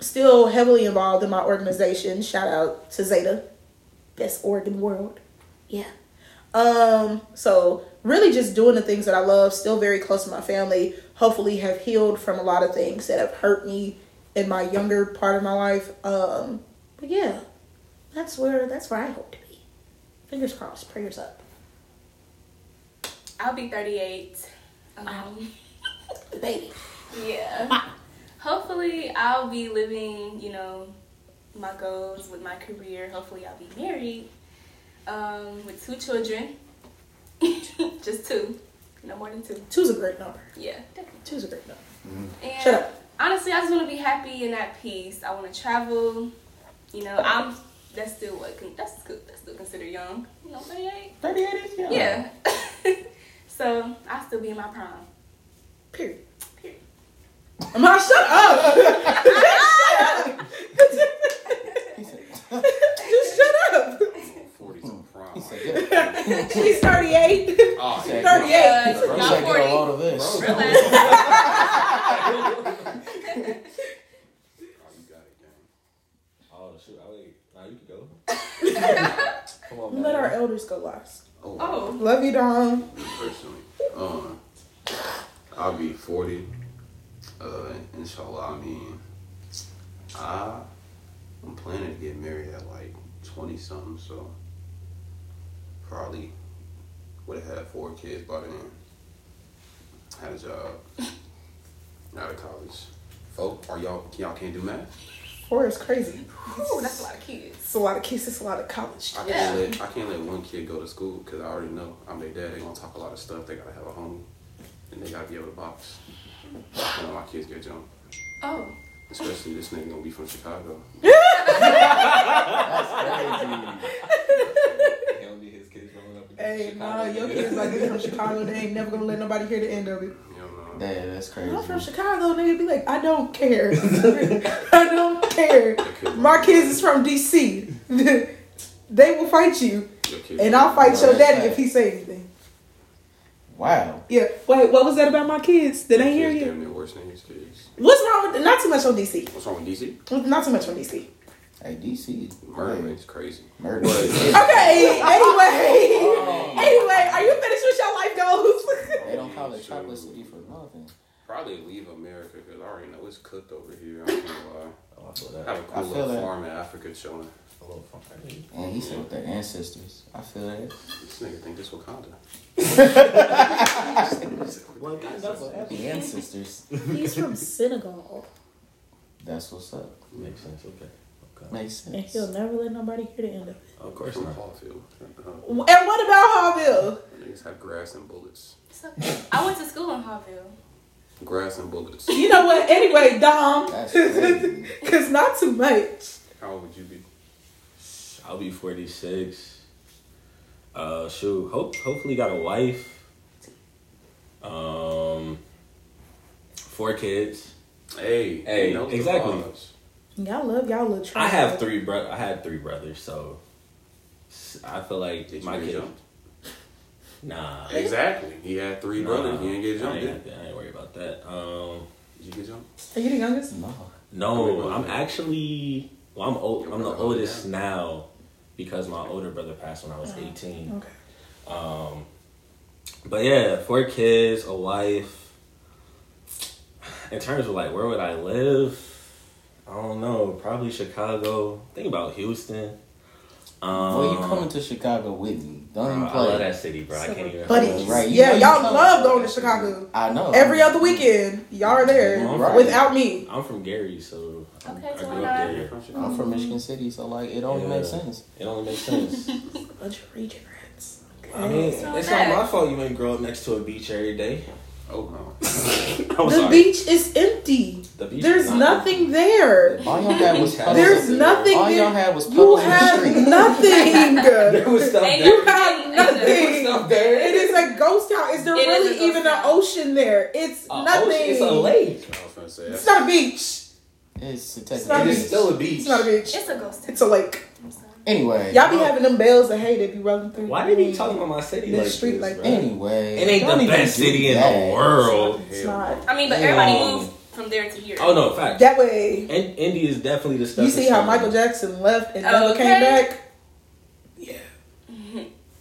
[SPEAKER 1] still heavily involved in my organization. Shout out to Zeta, best org in the world. Yeah. Um. So really, just doing the things that I love. Still very close to my family. Hopefully, have healed from a lot of things that have hurt me in my younger part of my life. Um. But yeah, that's where that's where I hope to be. Fingers crossed. Prayers up.
[SPEAKER 3] I'll be 38. Um, (laughs)
[SPEAKER 1] Baby. (laughs)
[SPEAKER 3] yeah. Hopefully, I'll be living, you know, my goals with my career. Hopefully, I'll be married um, with two children. (laughs) Just two. No more than two.
[SPEAKER 1] Two's a great number.
[SPEAKER 3] Yeah, definitely.
[SPEAKER 1] Two's a great number.
[SPEAKER 3] And
[SPEAKER 1] Shut up.
[SPEAKER 3] honestly, I just want to be happy and at peace. I want to travel. You know, I'm. That's still what. That's good. That's still considered young. You know, 38.
[SPEAKER 4] 38 is young.
[SPEAKER 3] Yeah. (laughs) so I'll still be in my prime.
[SPEAKER 1] Period.
[SPEAKER 3] Period.
[SPEAKER 1] Ma, shut up.
[SPEAKER 4] He (laughs) said,
[SPEAKER 1] Just shut up.
[SPEAKER 2] 40's a prime. (laughs)
[SPEAKER 4] he said, get,
[SPEAKER 1] She's 38.
[SPEAKER 2] Oh,
[SPEAKER 4] he said,
[SPEAKER 1] 38.
[SPEAKER 3] Uh,
[SPEAKER 4] he
[SPEAKER 3] y'all
[SPEAKER 4] said, get
[SPEAKER 3] 40.
[SPEAKER 4] a load of this.
[SPEAKER 2] Bro. (laughs)
[SPEAKER 3] Relax.
[SPEAKER 2] Oh, you got it, gang.
[SPEAKER 5] Oh shoot! I wait. Nah, you can go. Come on,
[SPEAKER 1] Let our elders go last.
[SPEAKER 2] Oh,
[SPEAKER 3] Oh.
[SPEAKER 1] Love you, Dom.
[SPEAKER 2] me personally. Um, I'll be 40. Uh, inshallah, I mean, I, I'm planning to get married at like 20 something, so probably would have had four kids by then. Had a job. Out of college. Folk, are y'all, y'all can't do math?
[SPEAKER 1] Four is crazy.
[SPEAKER 3] Ooh, that's a lot of kids.
[SPEAKER 1] It's a lot of kids. It's a lot of college.
[SPEAKER 2] I can't
[SPEAKER 3] Yeah.
[SPEAKER 2] let I can't let one kid go to school because I already know I'm their dad. They're gonna talk a lot of stuff. They gotta have a home, and they gotta be able to box. You know, my kids get jumped.
[SPEAKER 3] Oh.
[SPEAKER 2] Especially this nigga gonna be from Chicago. (laughs)
[SPEAKER 4] That's crazy. (laughs)
[SPEAKER 5] He don't need his kids growing up. in
[SPEAKER 1] Hey,
[SPEAKER 5] Chicago,
[SPEAKER 1] nah, your kids like be from Chicago. They ain't never gonna let nobody hear the end of it.
[SPEAKER 2] You know,
[SPEAKER 4] Yeah, that's crazy.
[SPEAKER 1] I'm from Chicago. Nigga be like, I don't care. (laughs) I don't care.
[SPEAKER 2] Your
[SPEAKER 1] My kids is from DC. they will fight you, and I'll fight your daddy if he say anything.
[SPEAKER 4] Wow.
[SPEAKER 1] Yeah. Wait, what was that about my kids? Did
[SPEAKER 2] Your
[SPEAKER 1] I hear you?
[SPEAKER 2] damn near worse than his kids.
[SPEAKER 1] What's wrong with not too much on DC?
[SPEAKER 2] What's wrong with DC?
[SPEAKER 1] Not too much on DC.
[SPEAKER 4] Hey, DC.
[SPEAKER 2] Murder
[SPEAKER 4] is
[SPEAKER 2] rate's crazy.
[SPEAKER 4] Murder.
[SPEAKER 2] But
[SPEAKER 1] Okay. (laughs) Anyway. (laughs) Oh, anyway, are you finished with your life goals?
[SPEAKER 4] They don't call it Chocolate City for nothing.
[SPEAKER 2] probably leave America because I already know it's cooked over here. I can't lie.
[SPEAKER 5] Oh, I feel
[SPEAKER 2] I have a cool
[SPEAKER 4] feel
[SPEAKER 2] little
[SPEAKER 4] that.
[SPEAKER 2] farm in Africa chilling.
[SPEAKER 5] A little fun.
[SPEAKER 4] And he said with their ancestors. I feel that.
[SPEAKER 2] This nigga think this Wakanda.
[SPEAKER 5] Well, that's what happened.
[SPEAKER 4] The ancestors.
[SPEAKER 1] He's from Senegal,
[SPEAKER 4] That's what's up.
[SPEAKER 5] Makes sense. Okay. Okay.
[SPEAKER 4] Makes sense.
[SPEAKER 1] and he'll never let nobody hear the end of it.
[SPEAKER 5] Of course not.
[SPEAKER 2] Hallfield. Uh,
[SPEAKER 1] And what about Harville?
[SPEAKER 2] niggas have grass and bullets.
[SPEAKER 3] Okay. I went to school in Harville.
[SPEAKER 2] Grass and bullets.
[SPEAKER 1] You know what? Anyway, Dom, because (laughs) not too much.
[SPEAKER 2] How old would you be?
[SPEAKER 5] I'll be 46. Uh, shoot. Hope, hopefully got a wife. Um, four kids.
[SPEAKER 2] Hey,
[SPEAKER 5] Hey,
[SPEAKER 2] you
[SPEAKER 5] exactly.
[SPEAKER 2] vibes.
[SPEAKER 1] Y'all love y'all little.
[SPEAKER 5] I have three bro. I had three brothers, so I feel like
[SPEAKER 2] Did
[SPEAKER 5] my
[SPEAKER 2] get
[SPEAKER 5] kid.
[SPEAKER 2] jumped?
[SPEAKER 5] Nah.
[SPEAKER 2] Exactly. He had three
[SPEAKER 5] Nah,
[SPEAKER 2] brothers. He didn't get
[SPEAKER 5] I
[SPEAKER 2] jumped.
[SPEAKER 5] ain't,
[SPEAKER 2] Did
[SPEAKER 5] I ain't worried about that. Um,
[SPEAKER 2] Did you get jumped?
[SPEAKER 1] Are you the youngest?
[SPEAKER 4] No.
[SPEAKER 5] no, I'm actually. Well, I'm old.
[SPEAKER 2] Your
[SPEAKER 5] I'm the
[SPEAKER 2] brother hold it
[SPEAKER 5] oldest
[SPEAKER 2] down.
[SPEAKER 5] now because my older brother passed when I was 18.
[SPEAKER 1] Okay.
[SPEAKER 5] Um, but yeah, four kids, a wife. In terms of like where would I live? I don't know. Probably Chicago. Think about Houston. Um,
[SPEAKER 4] well, you coming to Chicago with me? Don't even
[SPEAKER 5] bro, I
[SPEAKER 4] play.
[SPEAKER 5] love that city, bro. I can't even.
[SPEAKER 1] Buddies.
[SPEAKER 4] Right, you
[SPEAKER 1] yeah,
[SPEAKER 4] know you
[SPEAKER 1] y'all love going to Chicago.
[SPEAKER 4] I know.
[SPEAKER 1] Every other weekend, y'all are there
[SPEAKER 5] Right.
[SPEAKER 1] without me.
[SPEAKER 5] I'm from Gary, so I'm-
[SPEAKER 3] Okay,
[SPEAKER 5] I
[SPEAKER 3] so
[SPEAKER 5] grew
[SPEAKER 3] why
[SPEAKER 5] up
[SPEAKER 3] not?
[SPEAKER 2] You're
[SPEAKER 5] there.
[SPEAKER 2] from Chicago.
[SPEAKER 4] I'm from Michigan City, so like it only
[SPEAKER 5] Yeah.
[SPEAKER 4] makes sense.
[SPEAKER 5] It only makes sense.
[SPEAKER 1] Bunch of region rats.
[SPEAKER 5] I mean,
[SPEAKER 3] It's not
[SPEAKER 5] it's
[SPEAKER 3] bad.
[SPEAKER 5] not my fault you ain't grow up next to a beach every day.
[SPEAKER 2] Oh no. (laughs) (laughs)
[SPEAKER 1] The
[SPEAKER 5] sorry.
[SPEAKER 1] beach is empty.
[SPEAKER 5] The beach
[SPEAKER 1] There's
[SPEAKER 5] not
[SPEAKER 1] nothing there.
[SPEAKER 4] All y'all had was puddles.
[SPEAKER 1] There's nothing
[SPEAKER 4] All
[SPEAKER 1] there.
[SPEAKER 4] y'all had was
[SPEAKER 1] You
[SPEAKER 4] puddles in the
[SPEAKER 1] have nothing. (laughs)
[SPEAKER 5] There was stuff
[SPEAKER 3] Ain't
[SPEAKER 5] there.
[SPEAKER 1] You have nothing.
[SPEAKER 5] stuff there.
[SPEAKER 1] It is a ghost town. Is there
[SPEAKER 3] It is a
[SPEAKER 1] really
[SPEAKER 3] ghost
[SPEAKER 1] even an ocean there? It's
[SPEAKER 5] A
[SPEAKER 1] nothing.
[SPEAKER 5] ocean, It's a lake.
[SPEAKER 2] I was gonna say
[SPEAKER 1] It's not a beach.
[SPEAKER 4] It's a
[SPEAKER 1] not
[SPEAKER 4] technical.
[SPEAKER 5] It
[SPEAKER 1] a beach.
[SPEAKER 5] still a beach.
[SPEAKER 1] It's not a beach.
[SPEAKER 3] It's a ghost town.
[SPEAKER 1] It's a lake.
[SPEAKER 4] Anyway.
[SPEAKER 1] Y'all be having them bells of hate that be rolling through.
[SPEAKER 5] Why did he talk about my city
[SPEAKER 1] This
[SPEAKER 5] like
[SPEAKER 1] street
[SPEAKER 5] this,
[SPEAKER 1] like
[SPEAKER 5] bro?
[SPEAKER 1] that.
[SPEAKER 4] Anyway.
[SPEAKER 5] It ain't the best city in
[SPEAKER 4] that.
[SPEAKER 5] the world.
[SPEAKER 1] It's not.
[SPEAKER 3] I mean, but
[SPEAKER 4] Damn.
[SPEAKER 3] everybody moves from there to here.
[SPEAKER 5] Oh no, fact.
[SPEAKER 1] That way,
[SPEAKER 5] In- Indy is definitely the stuff.
[SPEAKER 1] you see how Michael Jackson left and oh, never
[SPEAKER 3] Okay.
[SPEAKER 1] came back.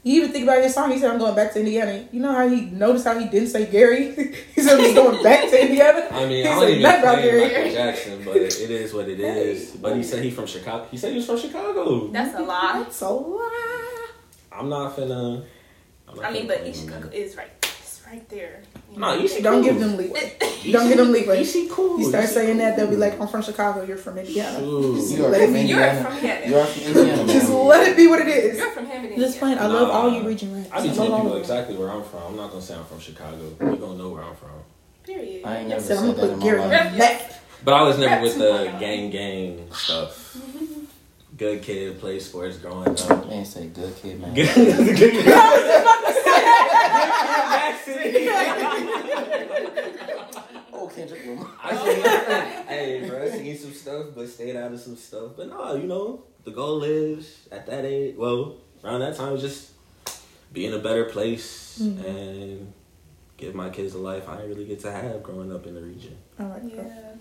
[SPEAKER 1] Yeah. You even think about his song. He said, "I'm going back to Indiana." You know how he noticed how he didn't say Gary. (laughs) he said he's going back to Indiana.
[SPEAKER 5] I mean,
[SPEAKER 1] He
[SPEAKER 5] I
[SPEAKER 1] said
[SPEAKER 5] don't even
[SPEAKER 1] nothing about
[SPEAKER 5] claim
[SPEAKER 1] Gary.
[SPEAKER 5] Michael Jackson, but it is what it is. But he said he from Chicago. He said he was from Chicago.
[SPEAKER 3] That's a lie.
[SPEAKER 1] That's a lie.
[SPEAKER 5] I'm not finna. I'm not
[SPEAKER 3] I mean,
[SPEAKER 5] finna
[SPEAKER 3] but
[SPEAKER 5] claim
[SPEAKER 3] East Chicago is right. It's right there. You
[SPEAKER 5] No,
[SPEAKER 3] know?
[SPEAKER 5] East
[SPEAKER 1] Don't
[SPEAKER 5] cool.
[SPEAKER 1] give them leeway. (laughs) Don't give them leeway.
[SPEAKER 5] Easy cool.
[SPEAKER 1] You start
[SPEAKER 5] Easy
[SPEAKER 1] saying that, they'll be like, "I'm from Chicago. You're from Indiana."
[SPEAKER 5] Ooh.
[SPEAKER 4] You are
[SPEAKER 1] Let it
[SPEAKER 4] from
[SPEAKER 1] be.
[SPEAKER 3] You're
[SPEAKER 4] Indiana.
[SPEAKER 3] from Hammond.
[SPEAKER 4] You are from (laughs) Indiana.
[SPEAKER 1] Just let it be what it is.
[SPEAKER 3] You're from Hammond.
[SPEAKER 1] Just
[SPEAKER 3] Indiana.
[SPEAKER 1] plain. I love
[SPEAKER 5] Nah.
[SPEAKER 1] all you region rats.
[SPEAKER 5] I be
[SPEAKER 1] love
[SPEAKER 5] telling
[SPEAKER 1] all
[SPEAKER 5] people exactly where I'm from. I'm not gonna say I'm from Chicago. You gonna know where I'm from.
[SPEAKER 3] Period.
[SPEAKER 4] I ain't never
[SPEAKER 1] said,
[SPEAKER 4] said
[SPEAKER 1] I'm
[SPEAKER 4] that
[SPEAKER 1] gonna
[SPEAKER 4] in
[SPEAKER 1] put Gary
[SPEAKER 4] my
[SPEAKER 1] on
[SPEAKER 4] life.
[SPEAKER 5] But I was never with the gang gang stuff. Mm-hmm. Good kid, play sports growing up.
[SPEAKER 4] Man, say good kid, man.
[SPEAKER 5] Good kid. (laughs) (laughs)
[SPEAKER 4] Oh, Kendrick Lamar.
[SPEAKER 5] I seen, hey, bro, I seen some stuff, but stayed out of some stuff. But no, you know, the goal is at that age, well, around that time, just be in a better place
[SPEAKER 1] Mhm.
[SPEAKER 5] and give my kids a life I didn't really get to have growing up in the region.
[SPEAKER 1] All right.
[SPEAKER 3] Yeah.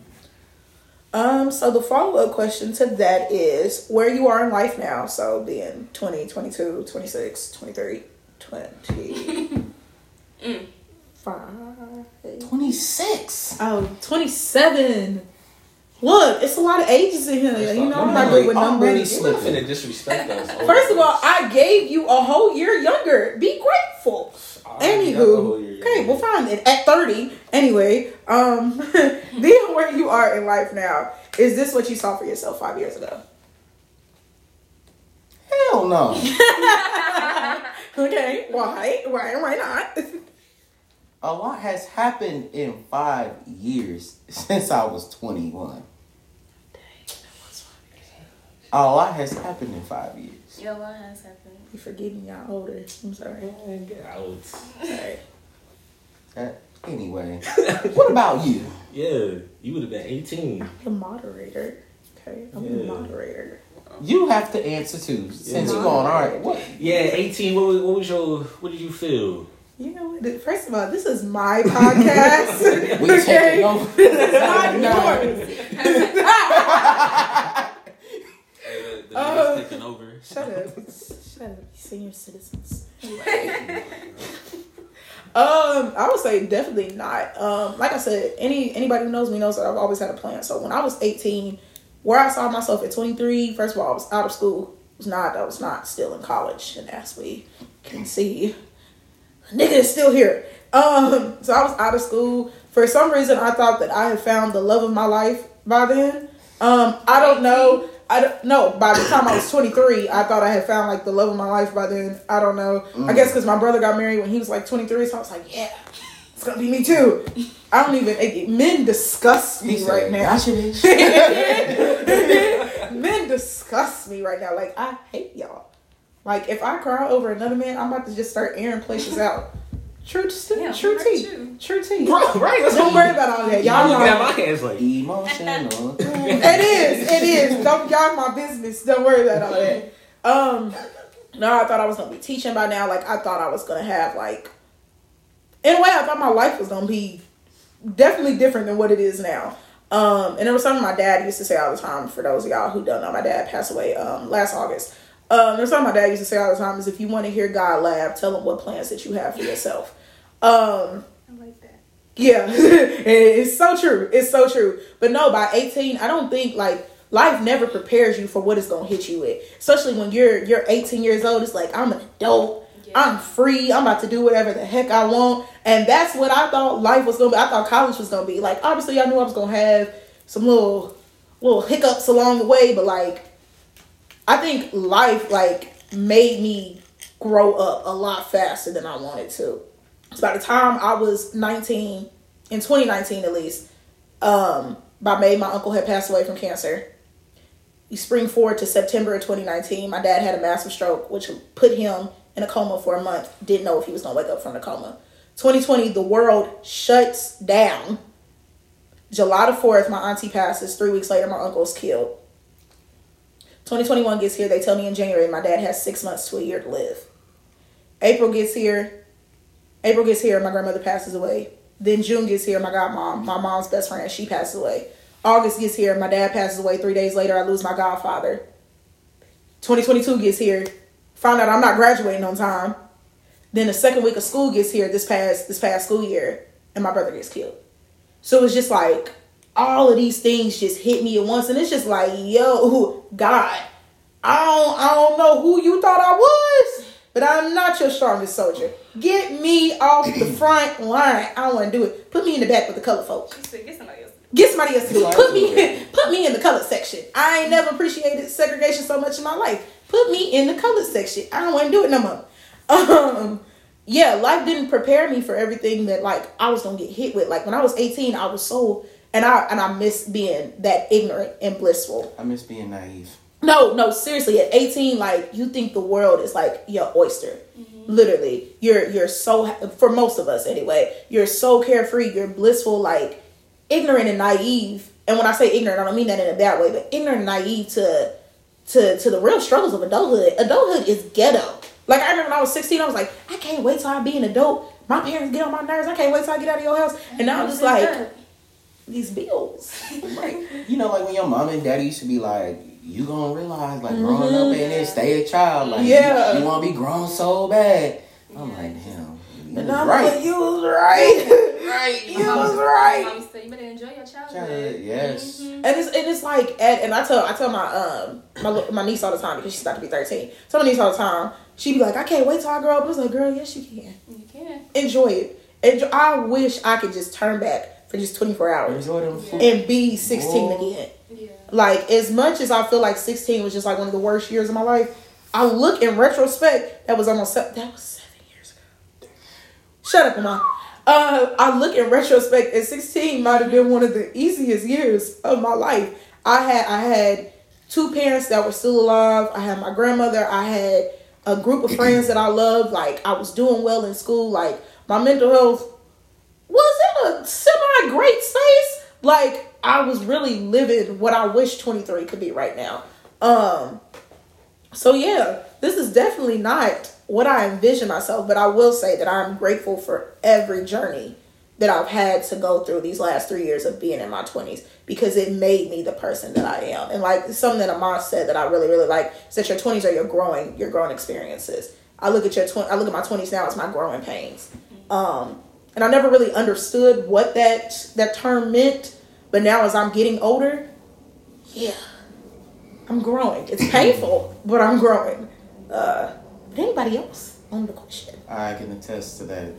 [SPEAKER 1] Um, so the follow up question to that is where you are in life now. So being 20, 22, 26, 23, 20. (laughs)
[SPEAKER 3] Mm.
[SPEAKER 1] Five.
[SPEAKER 4] 26.
[SPEAKER 1] Oh, 27. Look, it's a lot of ages in here.
[SPEAKER 5] That's
[SPEAKER 1] You know, I'm
[SPEAKER 5] I'm
[SPEAKER 1] not good with
[SPEAKER 4] already
[SPEAKER 1] numbers.
[SPEAKER 5] You're not finna disrespect us.
[SPEAKER 1] First of all, I gave you a whole year younger. Be grateful.
[SPEAKER 5] I the whole year
[SPEAKER 1] Anywho, okay,
[SPEAKER 5] younger.
[SPEAKER 1] well, fine. then. At 30, anyway, um, (laughs) being where you are in life now, is this what you saw for yourself five years ago?
[SPEAKER 4] Hell no. (laughs)
[SPEAKER 1] Okay, why? Why? Why not?
[SPEAKER 4] A lot has happened in five years (laughs) since I was 21. A lot has happened in five years.
[SPEAKER 3] Yeah, what has happened?
[SPEAKER 1] You forgetting y'all older. I'm sorry.
[SPEAKER 5] Man, get out.
[SPEAKER 1] Sorry.
[SPEAKER 4] Uh, anyway, (laughs) what about you?
[SPEAKER 5] Yeah, you would have been 18.
[SPEAKER 1] I'm The moderator. Okay, I'm the moderator.
[SPEAKER 4] You have to answer too, since
[SPEAKER 5] Yeah.
[SPEAKER 4] you're going, all right, what?
[SPEAKER 5] Yeah, 18. What was, what was your, what did you feel?
[SPEAKER 1] You know what? First of all, this is my podcast. (laughs)
[SPEAKER 4] We taking over. (laughs)
[SPEAKER 1] This is not
[SPEAKER 4] No.
[SPEAKER 1] yours.
[SPEAKER 5] Hey, the, the niggas taking over.
[SPEAKER 1] Shut up. Senior citizens. (laughs) Um, I would say definitely not. Um, like I said, any anybody who knows me knows that I've always had a plan. So when I was 18, where I saw myself at 23, first of all, I was out of school. Was not I was not still in college, and as we can see, nigga is still here. Um, so I was out of school. For some reason, I thought that I had found the love of my life by then. Um, I don't know. I don't know. By the time I was 23, I thought I had found like the love of my life by then. I don't know. I guess because my brother got married when he was like 23, so I was like, yeah, it's gonna be me too. I don't even. it- men disgust me right now.
[SPEAKER 4] "Gotcha, bitch." (laughs)
[SPEAKER 1] men disgust me right now. Like I hate y'all. Like if I cry over another man, I'm about to just start airing places out. True, tea,
[SPEAKER 3] Yeah,
[SPEAKER 1] true tea,
[SPEAKER 3] too.
[SPEAKER 1] true tea.
[SPEAKER 5] Bro, right? Let's
[SPEAKER 1] Don't worry about all that. Y'all
[SPEAKER 5] I'm looking at
[SPEAKER 1] know.
[SPEAKER 5] my hands like,
[SPEAKER 4] Emotional. (laughs)
[SPEAKER 1] It is, it is. Don't y'all my business. Don't worry about all that. Um, no, I thought I was gonna be teaching by now. Like I thought I was gonna have like, in a way, I thought my life was gonna be definitely different than what it is now. Um, and it was something my dad used to say all the time. For those of y'all who don't know, my dad passed away um last August. Um, there's something my dad used to say all the time is if you want to hear God laugh, tell him what plans that you have for yourself. Um,
[SPEAKER 3] I like that.
[SPEAKER 1] yeah, (laughs) it's so true. It's so true. But no, by 18, I don't think like life never prepares you for what it's gonna hit you with. Especially when you're you're 18 years old. It's like I'm an adult.
[SPEAKER 3] Yeah.
[SPEAKER 1] I'm free. I'm about to do whatever the heck I want. And that's what I thought life was gonna be. I thought college was gonna be. Like obviously I knew I was gonna have some little little hiccups along the way, but like I think life like made me grow up a lot faster than I wanted to. So by the time I was 19, in 2019 at least, um, by May my uncle had passed away from cancer. You spring forward to September of 2019, my dad had a massive stroke, which put him in a coma for a month. Didn't know if he was gonna wake up from the coma. 2020, the world shuts down. July the 4th, my auntie passes. Three weeks later, my uncle's killed. 2021 gets here. They tell me in January my dad has six months to a year to live. April gets here. April gets here. My grandmother passes away. Then June gets here, my godmom, my mom's best friend, she passes away. August gets here, my dad passes away. Three days later, I lose my godfather. 2022 gets here, find out I'm not graduating on time. Then the second week of school gets here this past this past school year, and my brother gets killed. So it's just like all of these things just hit me at once, and it's just like, yo, God, I don't I don't know who you thought I was, but I'm not your strongest soldier. Get me off the (clears throat) front line. I don't want to do it. Put me in the back with the color folk.
[SPEAKER 3] She said, get somebody else.
[SPEAKER 1] Get somebody else to do it. Put me (laughs) put me in the color section. I ain't never appreciated segregation so much in my life. Put me in the color section. I don't want to do it no more. (laughs) Um yeah, life didn't prepare me for everything that like I was gonna get hit with. Like when I was 18, I was so and I and I miss being that ignorant and blissful.
[SPEAKER 4] I miss being naive.
[SPEAKER 1] No, no, seriously. At 18, like you think the world is like your oyster. Literally, you're you're so for most of us anyway. You're so carefree. You're blissful, like ignorant and naive. And when I say ignorant, I don't mean that in a bad way, but ignorant and naive to to to the real struggles of adulthood. Adulthood is ghetto. Like I remember when I was 16, I was like, I can't wait till I be an adult. My parents get on my nerves. I can't wait till I get out of your house. And now I'm just like these bills.
[SPEAKER 4] Right. (laughs) You know, like when your mom and daddy used to be like, you gonna realize, like, growing up in this, stay a child. Like,
[SPEAKER 1] Yeah.
[SPEAKER 4] you, you wanna be grown so bad. I'm like, damn. You
[SPEAKER 1] And
[SPEAKER 4] was
[SPEAKER 1] I'm
[SPEAKER 4] right.
[SPEAKER 1] like, (laughs) (laughs) you was right.
[SPEAKER 4] right.
[SPEAKER 1] you was right.
[SPEAKER 3] Mom said, you better enjoy your childhood.
[SPEAKER 4] Childhood, yes.
[SPEAKER 3] Mhm.
[SPEAKER 1] And it's and it's like and, and I tell I tell my um my my niece all the time because she's about to be thirteen. Tell my niece all the time. she'd be like, I can't wait till I grow up. I was like, girl, yes you can.
[SPEAKER 3] You can.
[SPEAKER 1] Enjoy it. Enjoy. I wish I could just turn back for just twenty four hours
[SPEAKER 4] Enjoy
[SPEAKER 1] and be sixteen
[SPEAKER 4] Whoa.
[SPEAKER 1] again.
[SPEAKER 3] Yeah.
[SPEAKER 1] Like as much as I feel like sixteen was just like one of the worst years of my life, I look in retrospect that was almost se- that was seven years ago. Shut up, Mama. Uh, I look in retrospect at sixteen might have been one of the easiest years of my life. I had I had two parents that were still alive. I had my grandmother. I had a group of friends that I loved. Like I was doing well in school. Like my mental health was in a semi great space. Like I was really living what I wish 23 could be right now. Um so yeah, this is definitely not what I envision myself, but I will say that I'm grateful for every journey that I've had to go through these last three years of being in my 20s because it made me the person that I am. And like something that Amar said that I really, really like is that your 20s are your growing, your growing experiences. I look at your tw- I look at my 20s now as my growing pains. Um, and I never really understood what that that term meant, but now as I'm getting older, yeah, I'm growing. It's (laughs) painful, but I'm growing. Uh, but anybody else on the question?
[SPEAKER 4] I can attest to that.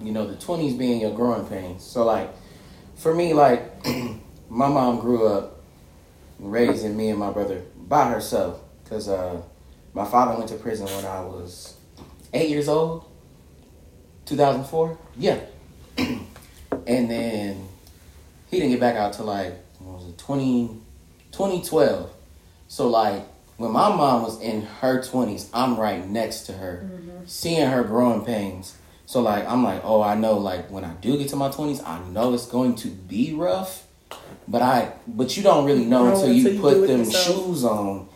[SPEAKER 4] You know, the twenties being your growing pains. So like, for me, like, (clears throat) my mom grew up raising me and my brother by herself because uh, my father went to prison when I was eight years old. Two thousand four. Yeah. (clears throat) and then he didn't get back out till like what was it 20, 2012. So like when my mom was in her twenties, I'm right next to her, mm-hmm. seeing her growing pains. So like I'm like, oh, I know. Like when I do get to my twenties, I know it's going to be rough. But I, but you don't really know
[SPEAKER 1] No,
[SPEAKER 4] until you
[SPEAKER 1] until you
[SPEAKER 4] put them shoes on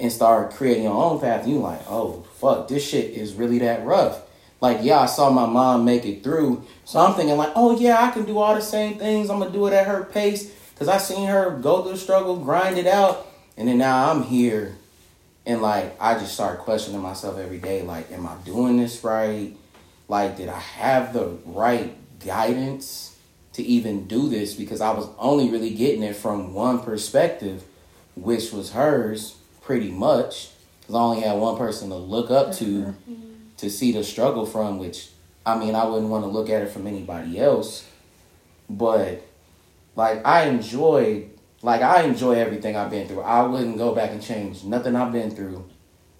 [SPEAKER 4] and start creating your own path. you're like, oh fuck, this shit is really that rough. Like yeah, I saw my mom make it through, so I'm thinking like, oh yeah, I can do all the same things. I'm gonna do it at her pace because I seen her go through the struggle, grind it out, and then now I'm here, and like I just start questioning myself every day. Like, am I doing this right? Like, did I have the right guidance to even do this? Because I was only really getting it from one perspective, which was hers, pretty much. Because I only had one person to look up to mm-hmm. To see the struggle from, which I mean, I wouldn't want to look at it from anybody else. But like I enjoyed like I enjoy everything I've been through. I wouldn't go back and change nothing I've been through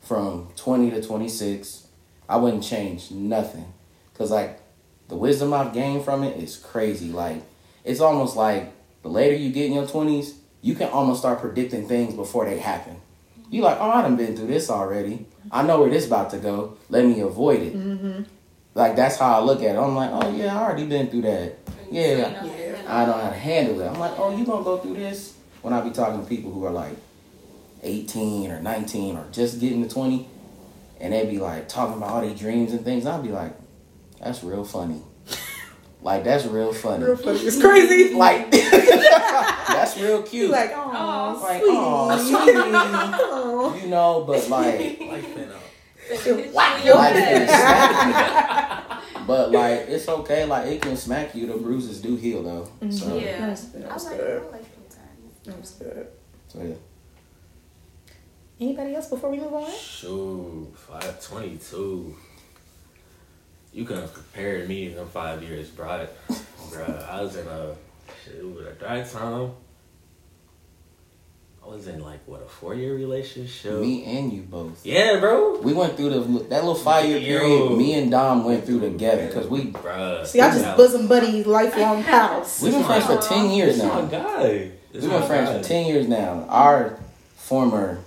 [SPEAKER 4] from 20 to 26. I wouldn't change nothing cuz like the wisdom I've gained from it is crazy. Like it's almost like the later you get in your 20s, you can almost start predicting things before they happen. You like, "Oh, I done been through this already. I know where this about to go. Let me avoid it."
[SPEAKER 1] Mm-hmm.
[SPEAKER 4] Like that's how I look at it. I'm like, "Oh yeah, I already been through that."
[SPEAKER 3] And you
[SPEAKER 4] Yeah.
[SPEAKER 3] say you know how to handle
[SPEAKER 4] I know how to handle it. I'm like, oh, you gonna go through this? When I be talking to people who are like 18 or 19 or just getting to 20, and they be like talking about all their dreams and things, I'll be like, that's real funny. Like that's real funny.
[SPEAKER 1] Real funny. It's crazy.
[SPEAKER 4] Like (laughs) that's real
[SPEAKER 1] You
[SPEAKER 4] cute.
[SPEAKER 1] like, oh,
[SPEAKER 4] Like,
[SPEAKER 1] sweetie.
[SPEAKER 4] aw, sweetie.
[SPEAKER 1] Aw.
[SPEAKER 4] you know, but like (laughs)
[SPEAKER 5] Life been up.
[SPEAKER 1] Whack
[SPEAKER 3] Your
[SPEAKER 1] your
[SPEAKER 4] Life
[SPEAKER 3] head.
[SPEAKER 4] been smacking But like it's okay, like it can smack you, the bruises do heal though. Mm-hmm. So
[SPEAKER 3] Yeah.
[SPEAKER 1] That's good.
[SPEAKER 3] I
[SPEAKER 1] That's
[SPEAKER 3] like, I
[SPEAKER 1] good.
[SPEAKER 3] like them times.
[SPEAKER 1] That's good.
[SPEAKER 4] so yeah.
[SPEAKER 1] Anybody else before we move on?
[SPEAKER 5] Shoot, five twenty two. You couldn't have prepared me in them five years, bruh. bruh, I was in a shoot at that time. I was in like what a four year relationship.
[SPEAKER 4] Me and you both.
[SPEAKER 5] Yeah, bro.
[SPEAKER 4] We went through the that little five year
[SPEAKER 5] Yo.
[SPEAKER 4] period. Me and Dom went through together because we
[SPEAKER 5] Bruh.
[SPEAKER 1] See, I just bosom buddy, lifelong pals.
[SPEAKER 4] we've been friends for ten years
[SPEAKER 5] This my
[SPEAKER 4] now.
[SPEAKER 5] guy. This
[SPEAKER 4] We've
[SPEAKER 5] my
[SPEAKER 4] been friends
[SPEAKER 5] guy.
[SPEAKER 4] for ten years now. Our former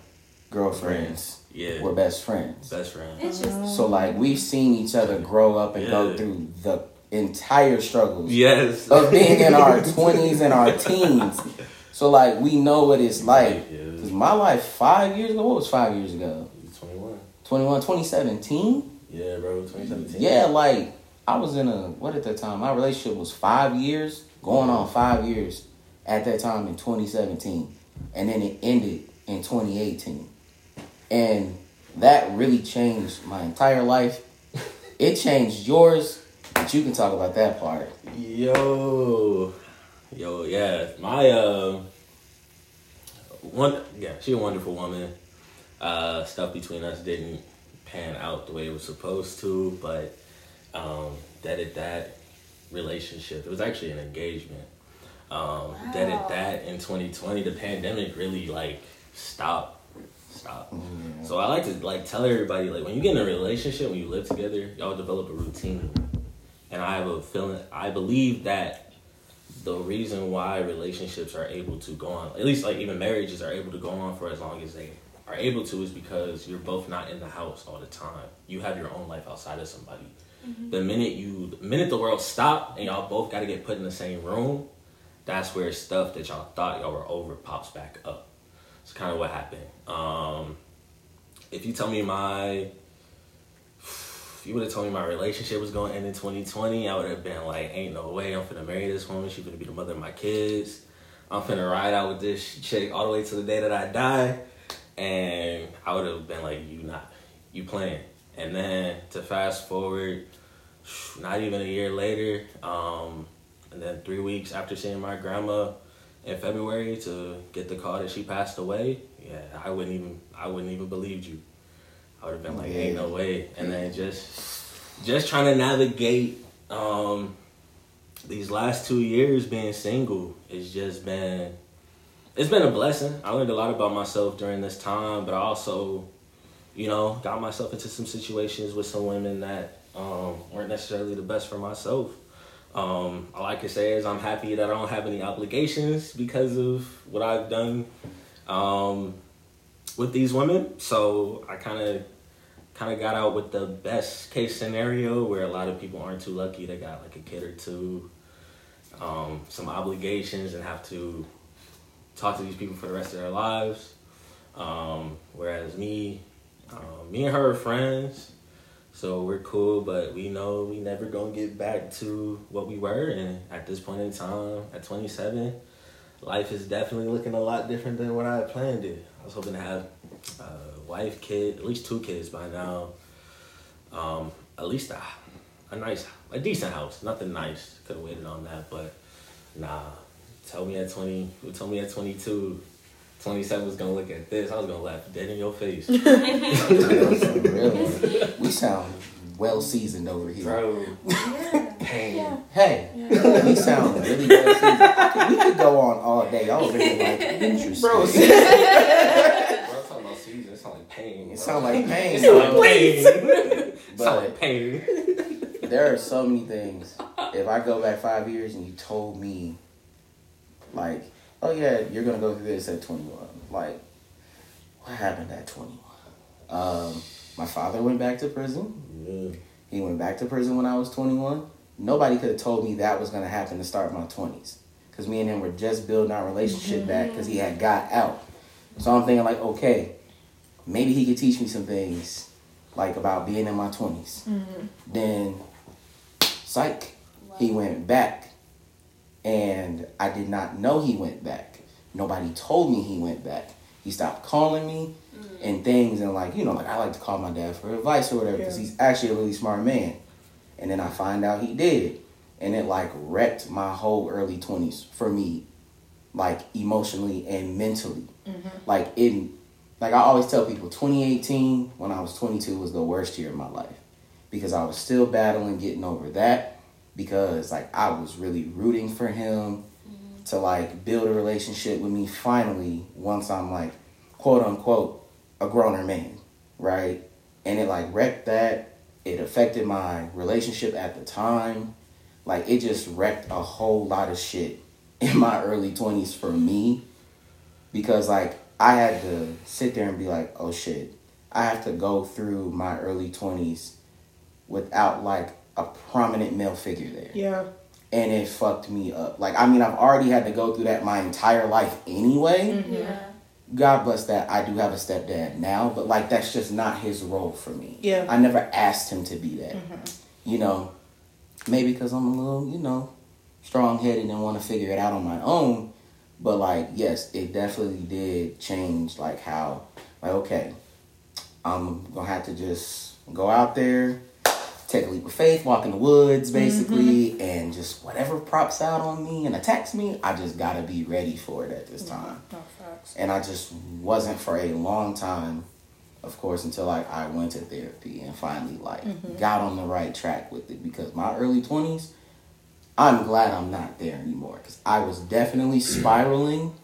[SPEAKER 4] girlfriends
[SPEAKER 5] Yeah.
[SPEAKER 4] were best friends.
[SPEAKER 5] Best friends.
[SPEAKER 3] It's
[SPEAKER 4] So like we've seen each other grow up and go through the entire struggles
[SPEAKER 5] Yes.
[SPEAKER 4] of being in our twenties and our teens. (laughs) So like we know what it's like.
[SPEAKER 5] Yeah.
[SPEAKER 4] Cause my life five years ago. What was five years ago?
[SPEAKER 5] 21.
[SPEAKER 4] 21, 2017?
[SPEAKER 5] Yeah, bro. 2017.
[SPEAKER 4] Yeah, like I was in a what at that time? My relationship was five years, going on five years at that time in 2017, and then it ended in 2018, and that really changed my entire life. It changed yours, but you can talk about that part.
[SPEAKER 5] Yo, yo, yeah. My uh, one, yeah, she a wonderful woman. Uh, stuff between us didn't pan out the way it was supposed to, but um, that at that relationship, it was actually an engagement. Um, That at that in 2020, the pandemic really like stopped, stopped.
[SPEAKER 4] Yeah.
[SPEAKER 5] So I like to like tell everybody like when you get in a relationship, when you live together, y'all develop a routine. And I have a feeling I believe that the reason why relationships are able to go on, at least like even marriages are able to go on for as long as they are able to is because you're both not in the house all the time. You have your own life outside of somebody. Mm-hmm. The minute you the minute the world stop and y'all both gotta get put in the same room, that's where stuff that y'all thought y'all were over pops back up. It's kind of what happened. Um, if you tell me my, if you would have told me my relationship was going to end in 2020, I would have been like, ain't no way I'm finna marry this woman. She's gonna be the mother of my kids. I'm finna ride out with this chick all the way to the day that I die. And I would have been like, you not, you playing. And then to fast forward, (sighs) not even a year later, um, and then three weeks after seeing my grandma in February to get the call that she passed away, yeah, I wouldn't even I wouldn't even believed you. I would have been like, ain't no way. And then just just trying to navigate um these last two years being single, it's just been it's been a blessing. I learned a lot about myself during this time, but I also, you know, got myself into some situations with some women that um, weren't necessarily the best for myself. Um, all I can say is I'm happy that I don't have any obligations because of what I've done um, with these women. So I kind of kind of got out with the best case scenario where a lot of people aren't too lucky. They got like a kid or two, um, some obligations, and have to talk to these people for the rest of their lives. Um, whereas me, um, me and her are friends. So we're cool, but we know we never gonna get back to what we were. And at this point in time, at 27, life is definitely looking a lot different than what I had planned it. I was hoping to have a wife, kid, at least two kids by now. Um, at least a, a nice, a decent house. Nothing nice. Could have waited on that, but nah. Tell me at 20, who told me at 22, 27 was gonna look at this. I was gonna laugh dead in your face. (laughs)
[SPEAKER 4] really, we sound well seasoned over here.
[SPEAKER 5] Bro,
[SPEAKER 3] yeah.
[SPEAKER 5] pain.
[SPEAKER 3] Yeah.
[SPEAKER 4] Hey, we sound really well seasoned. Could- We could go on all day. I was really like, (laughs) interesting.
[SPEAKER 5] Bro, (laughs) Bro, I'm talking about season. It sound like pain.
[SPEAKER 4] It sound like pain.
[SPEAKER 5] It sound like pain. It sound like pain.
[SPEAKER 4] there are so many things. If I go back five years and you told me, like, oh yeah, you're gonna go through this at 21, like, what happened at 21? Um, my father went back to prison.
[SPEAKER 5] Yeah.
[SPEAKER 4] He went back to prison when I was 21. Nobody could have told me that was gonna happen to start my 20s, because me and him were just building our relationship back because he had got out. So I'm thinking like, okay, maybe he could teach me some things, like about being in my 20s. Then, psych.
[SPEAKER 3] Wow.
[SPEAKER 4] He went back, and I did not know he went back. Nobody told me he went back. He stopped calling me mm. and things, and like you know, like I like to call my dad for advice or whatever because
[SPEAKER 1] Yeah.
[SPEAKER 4] he's actually a really smart man. And then I find out he did, and it like wrecked my whole early twenties for me, like emotionally and mentally. Mm-hmm. Like it, like I always tell people, 2018 when I was 22 was the worst year of my life because I was still battling getting over that because like I was really rooting for him mm-hmm. to like build a relationship with me finally once I'm like quote unquote a growner man, right? And it like wrecked that. It affected my relationship at the time. Like it just wrecked a whole lot of shit in my early 20s for me because like I had to sit there and be like, oh shit, I have to go through my early 20s without like a prominent male figure there
[SPEAKER 1] Yeah.
[SPEAKER 4] and it fucked me up. Like, I mean, I've already had to go through that my entire life anyway. Mm-hmm.
[SPEAKER 3] Yeah.
[SPEAKER 4] God bless that. I do have a stepdad now, but like, that's just not his role for me.
[SPEAKER 1] Yeah.
[SPEAKER 4] I never asked him to be that. Mm-hmm. You know, maybe because I'm a little, you know, strong headed and want to figure it out on my own. But like, yes, it definitely did change like how, like, okay, I'm gonna have to just go out there, take a leap of faith, walk in the woods, mm-hmm. basically, and just whatever props out on me and attacks me, I just gotta be ready for it at this mm-hmm. time.
[SPEAKER 1] No facts.
[SPEAKER 4] And I just wasn't for a long time, of course, until like I went to therapy and finally like mm-hmm. got on the right track with it. Because my early twenties, I'm glad I'm not there anymore. Because I was definitely (clears throat) spiraling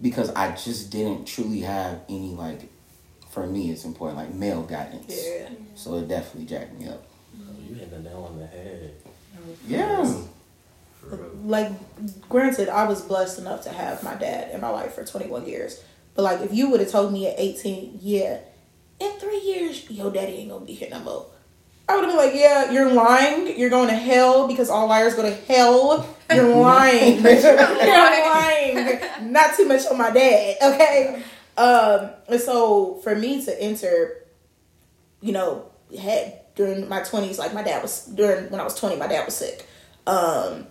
[SPEAKER 4] because I just didn't truly have any like. For me, it's important like male guidance.
[SPEAKER 1] Yeah.
[SPEAKER 4] So it definitely jacked me up.
[SPEAKER 5] You hit the nail on the head.
[SPEAKER 4] Yeah.
[SPEAKER 5] For real.
[SPEAKER 1] Like, granted, I was blessed enough to have my dad in my life for 21 years. But, like, if you would have told me at 18, yeah, in three years, your daddy ain't gonna be here no more. I would have been like, yeah, you're lying. You're going to hell because all liars go to hell. You're (laughs) lying. (laughs) (laughs) you're lying. Not too much on my dad, okay? Um, and so for me to enter, you know, had during my twenties, like my dad was during when I was twenty, my dad was sick. Um,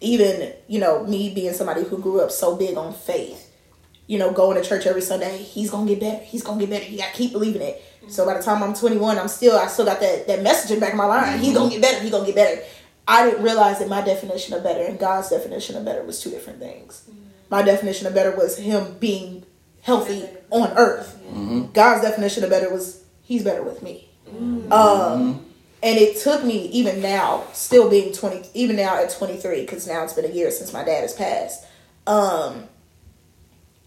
[SPEAKER 1] even you know me being somebody who grew up so big on faith, you know, going to church every Sunday, he's gonna get better. He's gonna get better. You gotta keep believing it. Mm-hmm. So by the time I'm 21, I'm still I still got that that message in back of my mind. He's gonna mm-hmm. get better. He's gonna get better. I didn't realize that my definition of better and God's definition of better was two different things. Mm-hmm. My definition of better was him being healthy on earth. God's definition of better was he's better with me. Um, and it took me even now, still being twenty, even now at twenty three, because now it's been a year since my dad has passed. Um,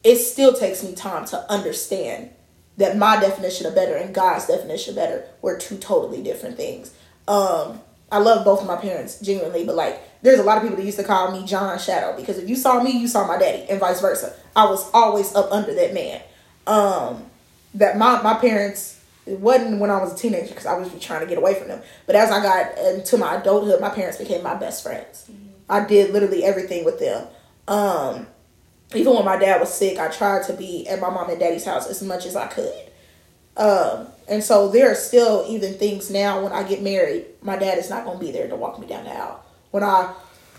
[SPEAKER 1] it still takes me time to understand that my definition of better and God's definition of better were two totally different things. Um, I love both of my parents genuinely, but like there's a lot of people that used to call me John Shadow because if you saw me, you saw my daddy, and vice versa. I was always up under that man. Um, that my my parents it wasn't when I was a teenager because I was trying to get away from them. But as I got into my adulthood, my parents became my best friends. I did literally everything with them. Um, even when my dad was sick, I tried to be at my mom and daddy's house as much as I could. Um, and so there are still even things now when I get married, my dad is not going to be there to walk me down the aisle. When I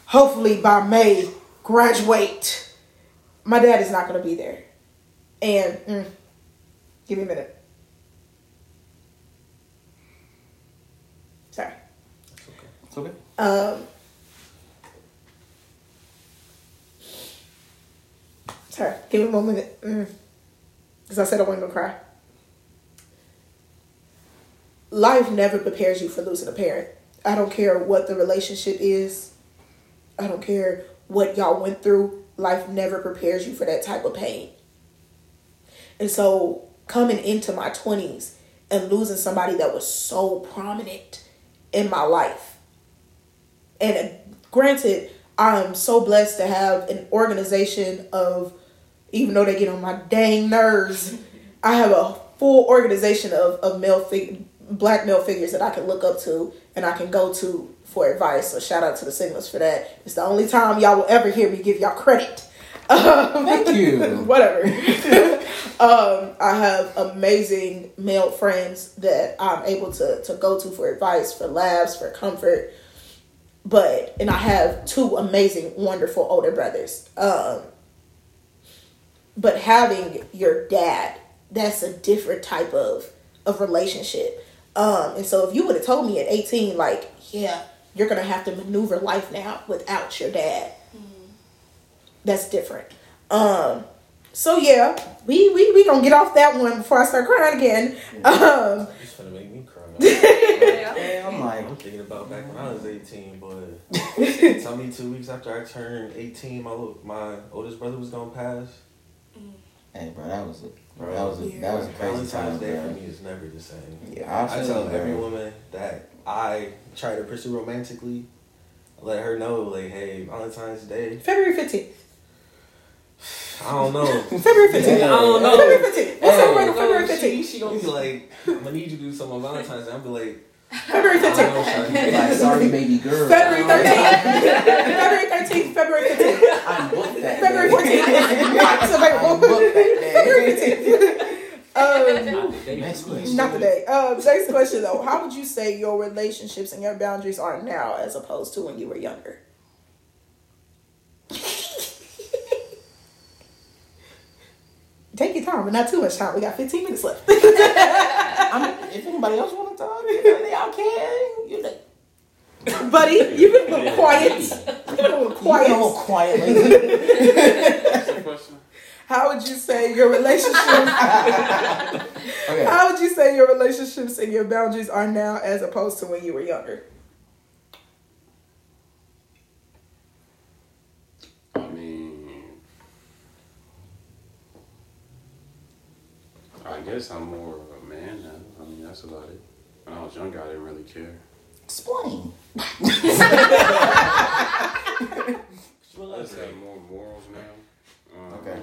[SPEAKER 1] hopefully by May graduate, my dad is not going to be there. And mm, give me a minute. Sorry.
[SPEAKER 4] It's okay.
[SPEAKER 1] Um, sorry, give me a moment. Because I said I wasn't going to cry. Life never prepares you for losing a parent. I don't care what the relationship is. I don't care what y'all went through. Life never prepares you for that type of pain. And so coming into my 20s and losing somebody that was so prominent in my life. And uh, granted, I'm so blessed to have an organization of, even though they get on my dang nerves, I have a full organization of, of male fig- black male figures that I can look up to and I can go to for advice. So shout out to the Sigmas for that. It's the only time y'all will ever hear me give y'all credit. (laughs) Um,
[SPEAKER 4] Thank you. (laughs)
[SPEAKER 1] whatever. (laughs) um, I have amazing male friends that I'm able to to go to for advice, for laughs, for comfort. But and I have two amazing, wonderful older brothers. Um, but having your dad, that's a different type of of relationship. Um, and so if you would have told me at 18, like, yeah, you're gonna have to maneuver life now without your dad, that's different. Um, so yeah, we we we gonna get off that one before I start crying again. Um,
[SPEAKER 4] I'm like,
[SPEAKER 5] I'm thinking about back when I was 18, but (laughs) tell me two weeks after I turned 18, my little, my oldest brother was gonna pass. Mm.
[SPEAKER 4] Hey, bro, that was a, bro, that was a, yeah. that was a crazy
[SPEAKER 5] Valentine's
[SPEAKER 4] time.
[SPEAKER 5] Day
[SPEAKER 4] bro.
[SPEAKER 5] for me is never the same.
[SPEAKER 4] Yeah,
[SPEAKER 5] I,
[SPEAKER 4] I
[SPEAKER 5] tell
[SPEAKER 4] you,
[SPEAKER 5] every woman that I try to pursue romantically, let her know, like, hey, Valentine's Day,
[SPEAKER 1] February 15th.
[SPEAKER 5] I don't know. (laughs)
[SPEAKER 1] February 15th. Yeah.
[SPEAKER 5] I don't know.
[SPEAKER 1] February
[SPEAKER 5] 15th she, gonna be like, (laughs) I'm gonna need you to do something on Valentine's Day. I'm gonna be like,
[SPEAKER 1] February
[SPEAKER 5] I don't know, (laughs)
[SPEAKER 4] Like, sorry, baby girl.
[SPEAKER 1] February thirteenth. February thirteenth. February fifteenth.
[SPEAKER 4] I'm booked that
[SPEAKER 1] February
[SPEAKER 4] day.
[SPEAKER 1] fourteenth. (laughs) It's
[SPEAKER 4] I'm booked that day.
[SPEAKER 1] February fifteenth. Um,
[SPEAKER 4] Next question.
[SPEAKER 1] not today. Um, next question though. How would you say your relationships and your boundaries are now as opposed to when you were younger? Take your time, but not too much time. We got 15 minutes left. (laughs)
[SPEAKER 4] I'm, if anybody else want to talk, y'all can. You know, (laughs)
[SPEAKER 1] Buddy, you've been a little quiet. You've been a little
[SPEAKER 4] you been a little
[SPEAKER 1] quiet.
[SPEAKER 4] quiet lately.
[SPEAKER 2] What's the question?
[SPEAKER 1] How would you say your relationships? (laughs)
[SPEAKER 4] Okay.
[SPEAKER 1] How would you say your relationships and your boundaries are now as opposed to when you were younger?
[SPEAKER 2] I mean, I guess I'm more of a man now. I mean, that's about it. When I was younger, I didn't really care.
[SPEAKER 4] Explain. (laughs)
[SPEAKER 2] I just have more morals now. Um,
[SPEAKER 4] Okay.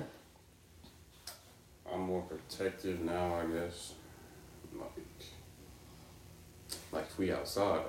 [SPEAKER 2] I'm more protective now, I guess. Like, like if we outside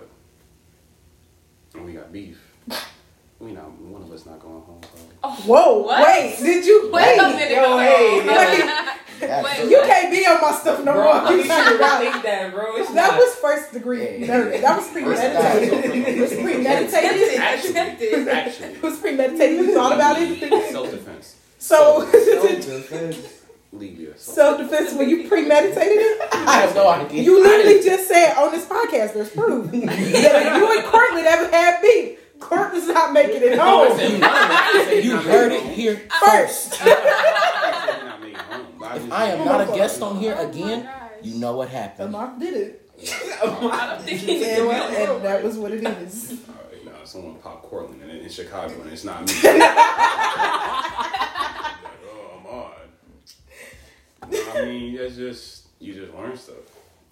[SPEAKER 2] and we got beef, (laughs) we not one of us not going home. Probably.
[SPEAKER 1] Whoa,
[SPEAKER 3] What?
[SPEAKER 1] wait, did you
[SPEAKER 3] Wait
[SPEAKER 1] wait?
[SPEAKER 3] a minute.
[SPEAKER 5] Yo,
[SPEAKER 3] hold (laughs)
[SPEAKER 5] hey,
[SPEAKER 1] You can't be on my stuff no
[SPEAKER 5] bro,
[SPEAKER 1] more.
[SPEAKER 5] I
[SPEAKER 1] You
[SPEAKER 5] mean,
[SPEAKER 1] turned around.
[SPEAKER 5] think (laughs) that, bro. It's
[SPEAKER 1] That
[SPEAKER 5] not.
[SPEAKER 1] was first degree
[SPEAKER 4] Hey.
[SPEAKER 1] murder. That was premeditated. It was premeditated.
[SPEAKER 2] Actually,
[SPEAKER 1] It
[SPEAKER 2] actually,
[SPEAKER 1] was premeditated. You thought about it.
[SPEAKER 2] self defense.
[SPEAKER 1] So,
[SPEAKER 5] Self-defense.
[SPEAKER 2] Legally,
[SPEAKER 1] self defense when you premeditated it. (laughs)
[SPEAKER 4] I have no idea.
[SPEAKER 1] You literally just said on this podcast, there's proof (laughs) that if you and Courtney ever had beef, Courtney's not making it home.
[SPEAKER 4] You heard it here first. If I am not a guest on here
[SPEAKER 3] Oh
[SPEAKER 4] again, you know what happened.
[SPEAKER 1] mom did it.
[SPEAKER 3] I don't think he
[SPEAKER 1] And, well, and that was what it is. (laughs)
[SPEAKER 2] Alright, nah, someone popped Cortland in, in Chicago, and it's not me. (laughs) oh, I'm odd. I mean, that's just you just learn stuff.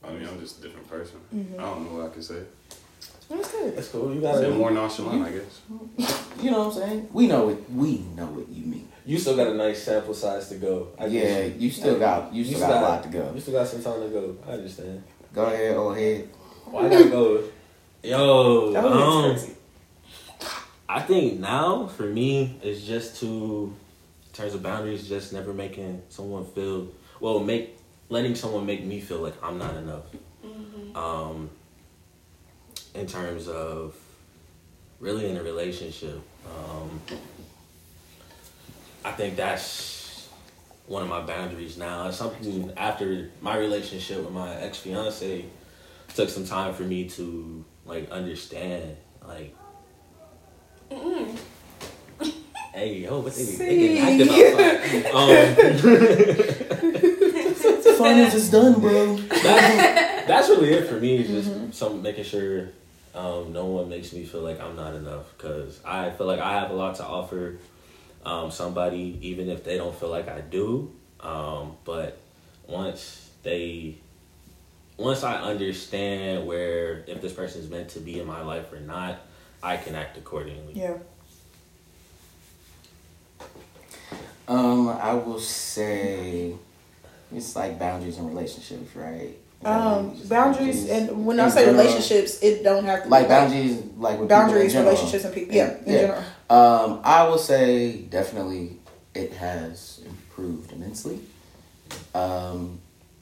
[SPEAKER 2] I mean, I'm just a different person. Mm-hmm. I don't know what I can say.
[SPEAKER 1] That's good.
[SPEAKER 5] That's cool. You
[SPEAKER 2] Say
[SPEAKER 5] got
[SPEAKER 2] more nonchalant, I guess.
[SPEAKER 4] You know what I'm saying? We know it. We know what you mean.
[SPEAKER 5] You still got a nice sample size to go. I
[SPEAKER 4] Yeah,
[SPEAKER 5] guess.
[SPEAKER 4] you still got you still got a lot to go.
[SPEAKER 5] You still got some time to go. I understand.
[SPEAKER 4] Go ahead, old head.
[SPEAKER 5] Why I gotta go? Yo,
[SPEAKER 1] That was
[SPEAKER 5] um. I think now for me it's just to, in terms of boundaries, just never making someone feel well, make letting someone make me feel like I'm not enough. Um, in terms of really in a relationship, um, I think that's one of my boundaries now. It's something after my relationship with my ex fiance took some time for me to like understand like Hey yo, what they, they getting active outside. Um, (laughs)
[SPEAKER 4] Finals is done, bro.
[SPEAKER 5] that's, that's really it for me. Is just some making sure um, no one makes me feel like I'm not enough because I feel like I have a lot to offer um, somebody, even if they don't feel like I do. Um, but once they, once I understand where if this person is meant to be in my life or not, I can act accordingly.
[SPEAKER 1] Yeah.
[SPEAKER 4] Um, I will say it's like boundaries in relationships, right? Is that what
[SPEAKER 1] Um,
[SPEAKER 4] you just-
[SPEAKER 1] boundaries, and when I say
[SPEAKER 4] general,
[SPEAKER 1] relationships, it don't have to
[SPEAKER 4] like
[SPEAKER 1] be
[SPEAKER 4] boundaries, like with
[SPEAKER 1] boundaries,
[SPEAKER 4] in
[SPEAKER 1] relationships, and people. Yeah, in
[SPEAKER 4] Yeah.
[SPEAKER 1] general.
[SPEAKER 4] Um, I will say definitely it has improved immensely. Um,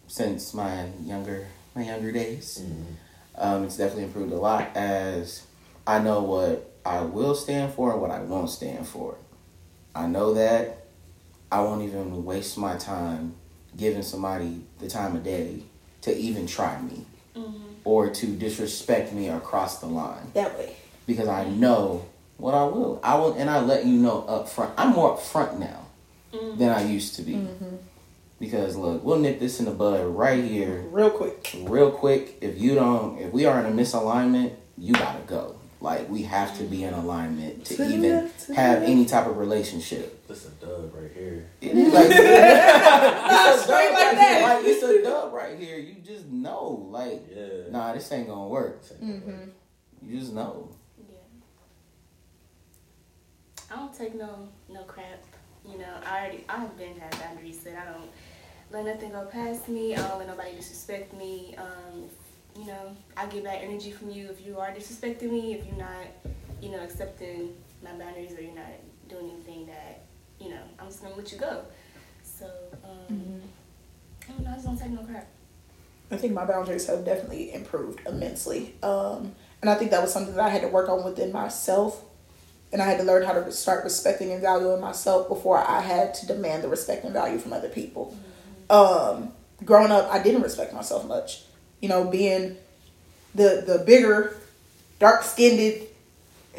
[SPEAKER 4] since my younger my younger days,
[SPEAKER 5] Mhm.
[SPEAKER 4] um, it's definitely improved a lot as I know what I will stand for and what I won't stand for. I know that I won't even waste my time giving somebody the time of day to even try me or to disrespect me or cross the line
[SPEAKER 1] That way.
[SPEAKER 4] because I know what I will. I will, and I let you know up front. I'm more up front now mm-hmm. than I used to be. Mm-hmm. Because look, we'll nip this in the bud right here,
[SPEAKER 1] Real quick.
[SPEAKER 4] real quick. If you don't, if we are in a misalignment, you gotta go. Like we have to be in mm-hmm. alignment to
[SPEAKER 1] To
[SPEAKER 4] even
[SPEAKER 1] left, to
[SPEAKER 4] have
[SPEAKER 1] left.
[SPEAKER 4] any type of relationship.
[SPEAKER 5] This a dub right here.
[SPEAKER 4] It is like, (laughs) (laughs) it's a dub
[SPEAKER 1] like
[SPEAKER 4] right
[SPEAKER 1] that.
[SPEAKER 4] here. Like it's a dub right here. You just know, like,
[SPEAKER 5] Yeah.
[SPEAKER 4] nah, this ain't gonna work.
[SPEAKER 1] Mm-hmm.
[SPEAKER 4] You just know.
[SPEAKER 3] I don't take no no crap. You know, I already I've been had boundaries that I don't let nothing go past me. I don't let nobody disrespect me. Um, you know, I get back energy from you if you are disrespecting me, if you're not, you know, accepting my boundaries or you're not doing anything that, you know, I'm just gonna let you go. So, um, I don't know, I just don't take no crap.
[SPEAKER 1] I think my boundaries have definitely improved immensely. Um, and I think that was something that I had to work on within myself. And I had to learn how to start respecting and valuing myself before I had to demand the respect and value from other people. Um, growing up, I didn't respect myself much. You know, being the the bigger, dark skinned,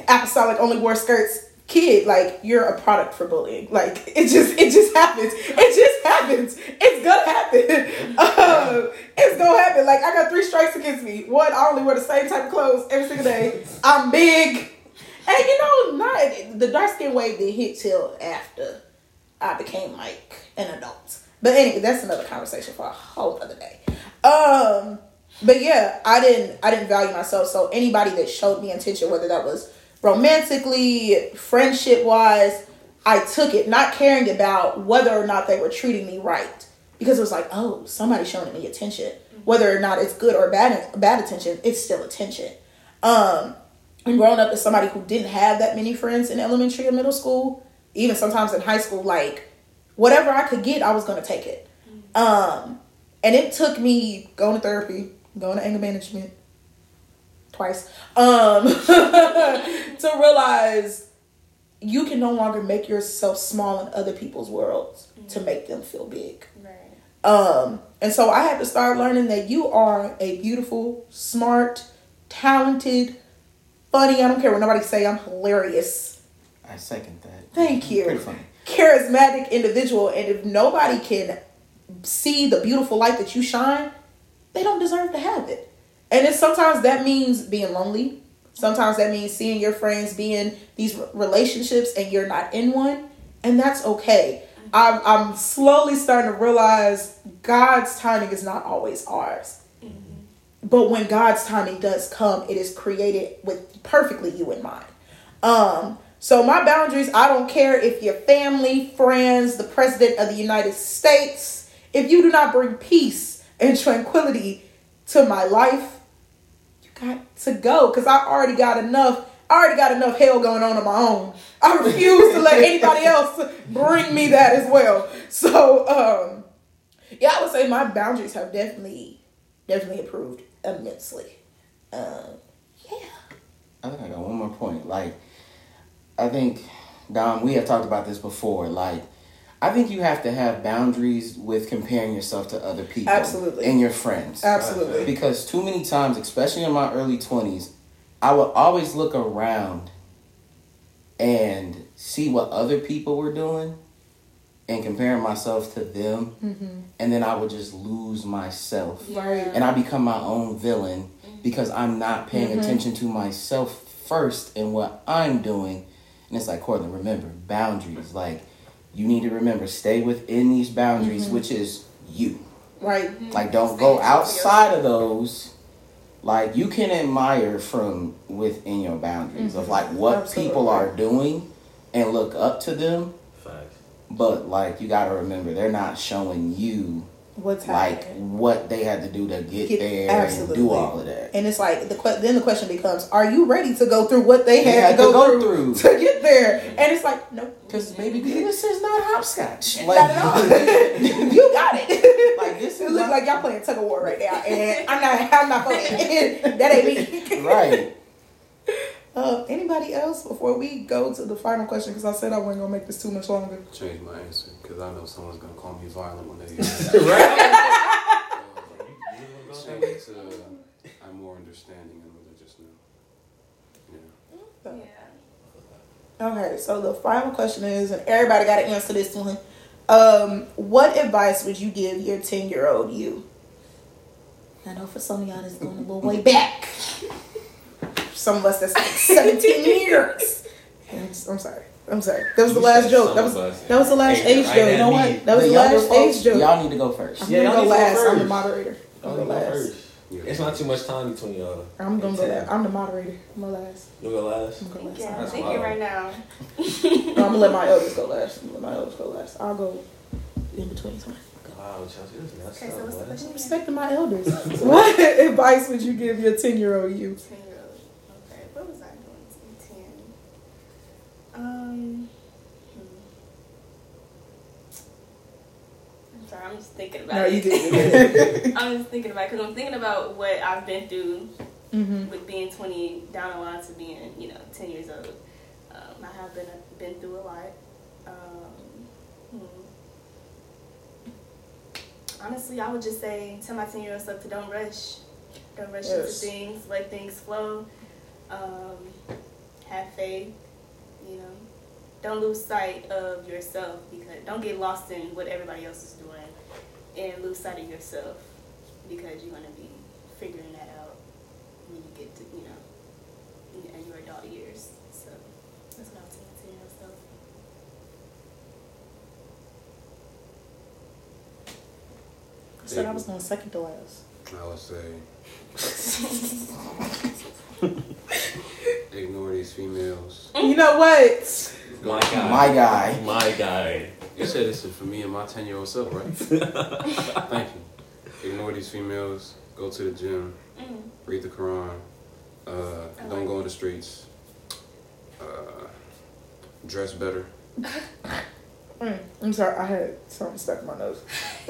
[SPEAKER 1] apostolic only wore skirts kid, like you're a product for bullying. Like (laughs) it just it just happens. It just happens. It's gonna happen. (laughs) Um, it's gonna happen. Like I got three strikes against me. One, I only wear the same type of clothes every single day. I'm big. And you know, not the dark skin wave didn't hit till after I became like an adult. But anyway, that's another conversation for a whole other day. Um, but yeah, I didn't I didn't value myself. So anybody that showed me attention, whether that was romantically, friendship wise, I took it, not caring about whether or not they were treating me right. Because it was like, oh, somebody's showing me attention. Whether or not it's good or bad bad attention, it's still attention. Um, growing up as somebody who didn't have that many friends in elementary or middle school, even sometimes in high school, like whatever I could get, I was gonna take it. Um, and it took me going to therapy, going to anger management twice, um, (laughs) to realize you can no longer make yourself small in other people's worlds to make them feel big.
[SPEAKER 3] Right.
[SPEAKER 1] Um, and so I had to start learning that you are a beautiful, smart, talented, funny. I don't care what nobody say. I'm hilarious.
[SPEAKER 4] I second that.
[SPEAKER 1] Thank you.
[SPEAKER 4] Pretty funny.
[SPEAKER 1] Charismatic individual, and if nobody can see the beautiful light that you shine, they don't deserve to have it. And it's sometimes that means being lonely. Sometimes that means seeing your friends be in these relationships and you're not in one, and that's okay. I'm I'm slowly starting to realize God's timing is not always ours. But when God's timing does come, it is created with perfectly you in mind. Um, so my boundaries, I don't care if you're family, friends, the president of the United States, if you do not bring peace and tranquility to my life, you got to go. Cause I already got enough, I already got enough hell going on on my own. I refuse to let anybody (laughs) else bring me that as well. So um yeah, I would say my boundaries have definitely definitely improved immensely. Um yeah.
[SPEAKER 4] I think I got one more point. Like, I think, Dom, we have talked about this before. Like, I think you have to have boundaries with comparing yourself to other people.
[SPEAKER 1] Absolutely.
[SPEAKER 4] And your friends.
[SPEAKER 1] Absolutely.
[SPEAKER 4] Because too many times, especially in my early 20s, I would always look around and see what other people were doing and comparing myself to them. Mm-hmm. And then I would just lose myself
[SPEAKER 1] Right.
[SPEAKER 4] and I become my own villain mm-hmm. because I'm not paying mm-hmm. attention to myself first and what I'm doing. And it's like, Cortland, remember boundaries. Like, you need to remember, stay within these boundaries, which is you.
[SPEAKER 1] Right.
[SPEAKER 4] Like, don't
[SPEAKER 3] Stay
[SPEAKER 4] go outside of those. Like, you can admire from within your boundaries of like what
[SPEAKER 1] Absolutely.
[SPEAKER 4] people are doing and look up to them. But like, you got to remember, they're not showing you
[SPEAKER 1] What's
[SPEAKER 4] like
[SPEAKER 1] happening?
[SPEAKER 4] what they had to do to get,
[SPEAKER 1] Get-
[SPEAKER 4] there and do all of that.
[SPEAKER 1] And it's like the then the question becomes: Are you ready to go through what they had,
[SPEAKER 4] had
[SPEAKER 1] to go,
[SPEAKER 4] go
[SPEAKER 1] through,
[SPEAKER 4] through.
[SPEAKER 1] to get there? And it's like, no,
[SPEAKER 4] Because baby, this is not hopscotch.
[SPEAKER 1] not at all. (laughs) you got it.
[SPEAKER 4] Like, this
[SPEAKER 1] it
[SPEAKER 4] is
[SPEAKER 1] looks
[SPEAKER 4] not-
[SPEAKER 1] like y'all playing tug of war right now, and I'm not. I'm not playing. that ain't me.
[SPEAKER 4] right.
[SPEAKER 1] Uh, anybody else before we go to the final question? Because I said I wasn't gonna make this too much longer.
[SPEAKER 2] Change my answer because I know someone's gonna call me violent when they hear (laughs) that.
[SPEAKER 5] right? (laughs)
[SPEAKER 2] Uh, change it to I'm more understanding and religious now. Yeah.
[SPEAKER 3] Yeah.
[SPEAKER 1] Okay, so the final question is, and everybody got to answer this one. Um, what advice would you give your ten year old you? I know for some of y'all, this is going a little way back. Some of us that's like (laughs) seventeen years. I'm, I'm sorry. I'm sorry. That was the last joke. That was that was the last
[SPEAKER 5] Hey,
[SPEAKER 1] age joke. You know what? That was the,
[SPEAKER 4] younger
[SPEAKER 1] last
[SPEAKER 4] folks,
[SPEAKER 1] age joke.
[SPEAKER 4] Y'all need to go first.
[SPEAKER 5] Yeah,
[SPEAKER 1] I'm gonna
[SPEAKER 5] y'all
[SPEAKER 1] go
[SPEAKER 5] need to go
[SPEAKER 1] last. I'm the moderator. I'm
[SPEAKER 5] Y'all
[SPEAKER 1] gonna
[SPEAKER 5] go
[SPEAKER 1] go last.
[SPEAKER 5] first.
[SPEAKER 2] Yeah.
[SPEAKER 5] It's not too much time between y'all.
[SPEAKER 1] I'm gonna go last. I'm the moderator. I'm gonna last.
[SPEAKER 5] You go last.
[SPEAKER 1] I'm gonna go last.
[SPEAKER 3] Yeah, I'm thinking right now. (laughs)
[SPEAKER 1] No, I'm gonna let my elders go last. I'm gonna let my elders go last. I'll go in between. It's fine.
[SPEAKER 5] Wow, Chelsea, this messed
[SPEAKER 3] Okay, so
[SPEAKER 5] up,
[SPEAKER 3] what's the
[SPEAKER 5] boy.
[SPEAKER 3] question?
[SPEAKER 1] Respecting my elders. (laughs) what advice would you give your ten year old you?
[SPEAKER 3] Ten year old. Okay, what was I doing to ten? Um. hmm. I'm sorry, I'm just thinking about
[SPEAKER 1] No,
[SPEAKER 3] it.
[SPEAKER 1] you (laughs) did.
[SPEAKER 3] I'm just thinking about because I'm thinking about what I've been through
[SPEAKER 1] mm-hmm.
[SPEAKER 3] with being 20 down the line to being, you know, 10 years old. Um, I have been been through a lot. Um, hmm. Honestly, I would just say tell my 10 year old self to don't rush. Don't rush
[SPEAKER 1] Yes.
[SPEAKER 3] into things. Let things flow. Um, have faith. You know, don't lose sight of yourself because don't get lost in what everybody else is doing, and lose sight of yourself because you're gonna be figuring that out when you get to you know in your adult years. So that's what I would say to yourself.
[SPEAKER 1] I said I was going second to last.
[SPEAKER 2] I would say (laughs) (laughs) ignore these females.
[SPEAKER 1] You know what?
[SPEAKER 5] My guy.
[SPEAKER 4] My guy.
[SPEAKER 5] My guy.
[SPEAKER 2] You said this is for me and my ten year old self, right? (laughs) Thank you. Ignore these females. Go to the gym.
[SPEAKER 3] Mm.
[SPEAKER 2] Read the Quran. Uh, don't go in the streets. Uh, dress better.
[SPEAKER 1] Mm, I'm sorry. I had something stuck in my nose. (laughs)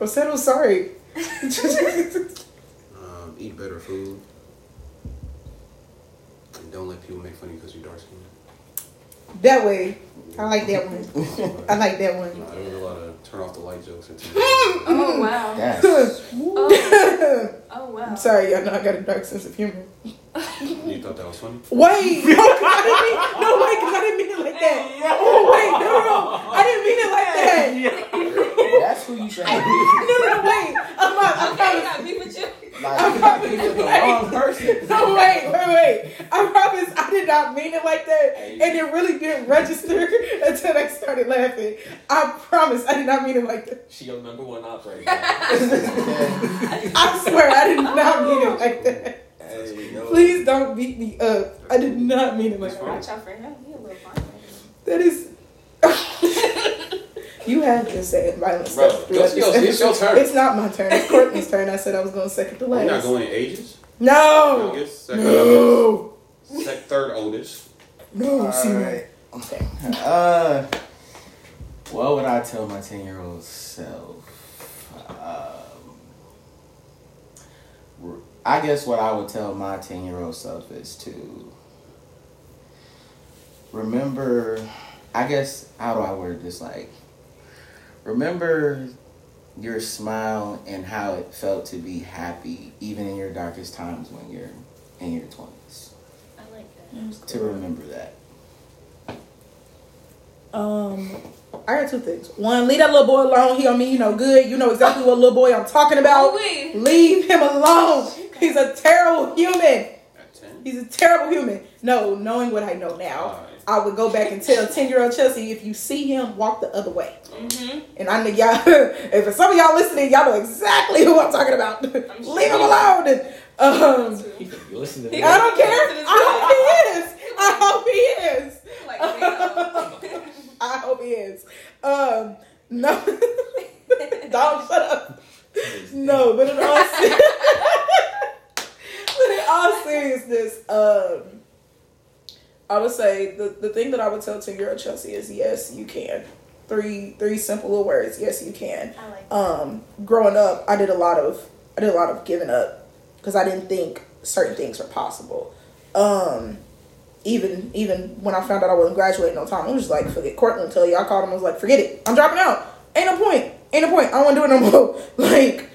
[SPEAKER 1] I said I'm sorry. (laughs)
[SPEAKER 2] Um, eat better food. And don't let people make fun of you because you're dark skinned.
[SPEAKER 1] that way. I like that one. I like that one.
[SPEAKER 2] There was a lot of turn off the light jokes. (laughs)
[SPEAKER 3] Oh wow.
[SPEAKER 4] Yes.
[SPEAKER 3] Oh, oh wow.
[SPEAKER 1] I'm sorry, y'all know I got a dark sense of humor.
[SPEAKER 2] you thought that was funny?
[SPEAKER 1] Wait, (laughs) no, 'cause I didn't mean, no, wait, because I didn't mean it like that. Oh, wait, no, no, no, I didn't mean it like that. (laughs)
[SPEAKER 4] That's who you should have.
[SPEAKER 1] No, no, no, wait, I'm not, I'm
[SPEAKER 3] Okay, I
[SPEAKER 1] not.
[SPEAKER 3] got beef with you.
[SPEAKER 4] Like, you got to be with the wrong person.
[SPEAKER 1] No, (laughs) oh, wait, wait, wait. I promise I did not mean it like that. And it really didn't register (laughs) until I started laughing. I promise I did not mean it like that.
[SPEAKER 5] She your number one operator. (laughs)
[SPEAKER 1] I swear I did not mean it like that. Please don't beat me up. I did not mean it like that.
[SPEAKER 3] Watch out for him. He a little fine.
[SPEAKER 1] That is. You have been saying violent
[SPEAKER 2] Bro,
[SPEAKER 1] stuff.
[SPEAKER 2] go-
[SPEAKER 1] throughout this
[SPEAKER 2] it's your turn.
[SPEAKER 1] It's not my turn. It's Courtney's turn. I said I was going second to last.
[SPEAKER 2] We're not
[SPEAKER 1] last.
[SPEAKER 2] going ages.
[SPEAKER 1] No.
[SPEAKER 2] Youngest, second
[SPEAKER 1] No.
[SPEAKER 2] youngest, sec- third oldest.
[SPEAKER 1] No. See
[SPEAKER 4] Alright.
[SPEAKER 1] Okay.
[SPEAKER 4] Uh, what would I tell my 10 year old self? Um, r- I guess what I would tell my 10 year old self is to remember, I guess, how do I word this? Like, remember your smile and how it felt to be happy, even in your darkest times when you're in your 20s.
[SPEAKER 3] I like that.
[SPEAKER 4] To remember that.
[SPEAKER 1] Um, I got two things. One, leave that little boy alone. He don't mean you no good. You know exactly what little boy I'm talking about.
[SPEAKER 3] Ooh-wee.
[SPEAKER 1] Leave him alone. He's a terrible human. He's a terrible human. No, knowing what I know now,
[SPEAKER 2] Alright.
[SPEAKER 1] I would go back and tell ten year old Chelsea if you see him, walk the other way.
[SPEAKER 3] Mm-hmm.
[SPEAKER 1] And I know y'all. (laughs) If for some of y'all listening, y'all know exactly who I'm talking about. (laughs)
[SPEAKER 3] sure
[SPEAKER 1] Leave him
[SPEAKER 3] you
[SPEAKER 1] alone. Um,
[SPEAKER 5] You listen to me.
[SPEAKER 1] I don't care. I hope he is. I hope he is. (laughs)
[SPEAKER 3] Like.
[SPEAKER 1] I hope he is. Um, no, don't shut up. No, but in all se- but in all seriousness, um, I would say the, the thing that I would tell ten year old Chelsea is yes, you can. Three three simple little words. Yes, you can.
[SPEAKER 3] I like that.
[SPEAKER 1] Um, growing up, I did a lot of I did a lot of giving up because I didn't think certain things were possible. Um, even even when I found out I wasn't graduating on time, I was just like, forget Cortland. Tell you, I called him. I was like, forget it. I'm dropping out. Ain't no point. Ain't no point. I don't want to do it no more. (laughs) like,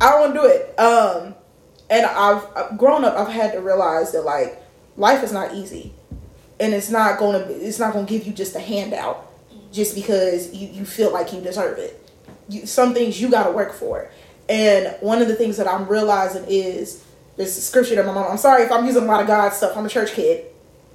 [SPEAKER 1] I don't want to do it. Um, and I've, I've grown up. I've had to realize that like life is not easy, and it's not gonna. It's not gonna give you just a handout just because you you feel like you deserve it. You, some things you got to work for. And one of the things that I'm realizing is there's a scripture that my mom. I'm sorry if I'm using a lot of God stuff. I'm a church kid.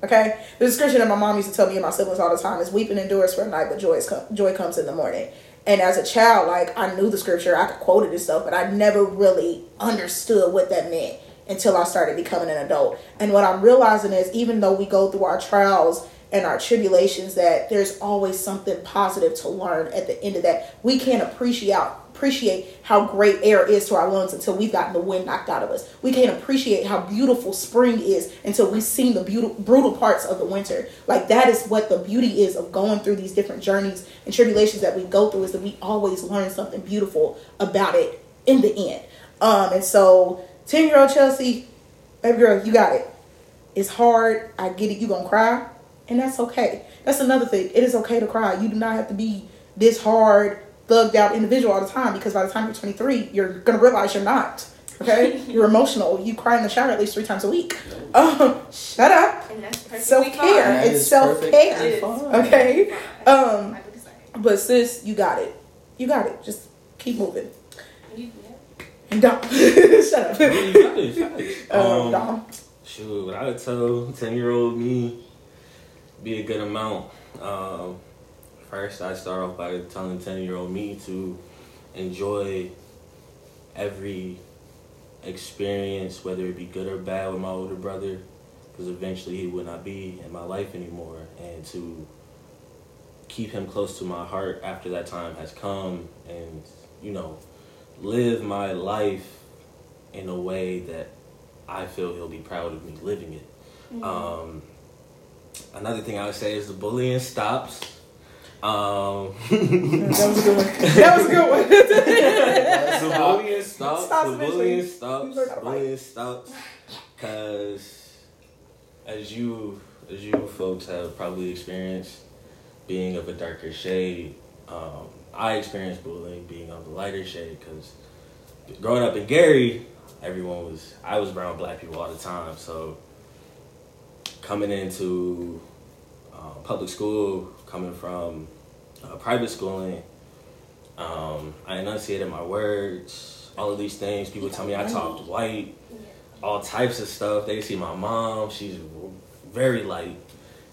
[SPEAKER 1] Okay, a scripture that my mom used to tell me and my siblings all the time is weeping endures for a night, but joy joy comes in the morning. And as a child, like I knew the scripture, I could quote it and stuff, but I never really understood what that meant until I started becoming an adult. And what I'm realizing is even though we go through our trials and our tribulations, that there's always something positive to learn at the end of that. We can't appreciate appreciate how great air is to our lungs until we've gotten the wind knocked out of us. We can't appreciate how beautiful spring is until we've seen the beautiful, brutal parts of the winter. Like that is what the beauty is of going through these different journeys and tribulations that we go through is that we always learn something beautiful about it in the end. Um, and so 10 year old Chelsea, baby girl, you got it. It's hard. I get it. You gonna cry and that's okay. That's another thing. It is okay to cry. You do not have to be this hard thugged out individual all the time because by the time you're 23, you're gonna realize you're not. Okay, (laughs) you're emotional. You cry in the shower at least three times a week. (laughs) Um, shut up. And that's it. Self care. It's self care. Okay. Um, but sis, you got it. You got it. Just keep moving. And (laughs) Dom, shut up. (laughs)
[SPEAKER 5] um, um, Dom. Shoot, what I would tell ten year old me be a good amount. Um, First, I start off by telling 10 year old me to enjoy every experience, whether it be good or bad, with my older brother, because eventually he would not be in my life anymore, and to keep him close to my heart after that time has come, and you know, live my life in a way that I feel he'll be proud of me living it. Mm-hmm. Um, another thing I would say is the bullying stops um, that was a good one. (laughs) That was a good one. the bullying stops. (laughs) stops the bullying stops. Bullying stops. Because as you as you folks have probably experienced being of a darker shade, um, I experienced bullying being of the lighter shade because growing up in Gary, everyone was I was around black people all the time. So coming into uh, public school, coming from uh, private schooling, um, I enunciated my words, all of these things. People tell me I talked white, all types of stuff. They see my mom, she's very light.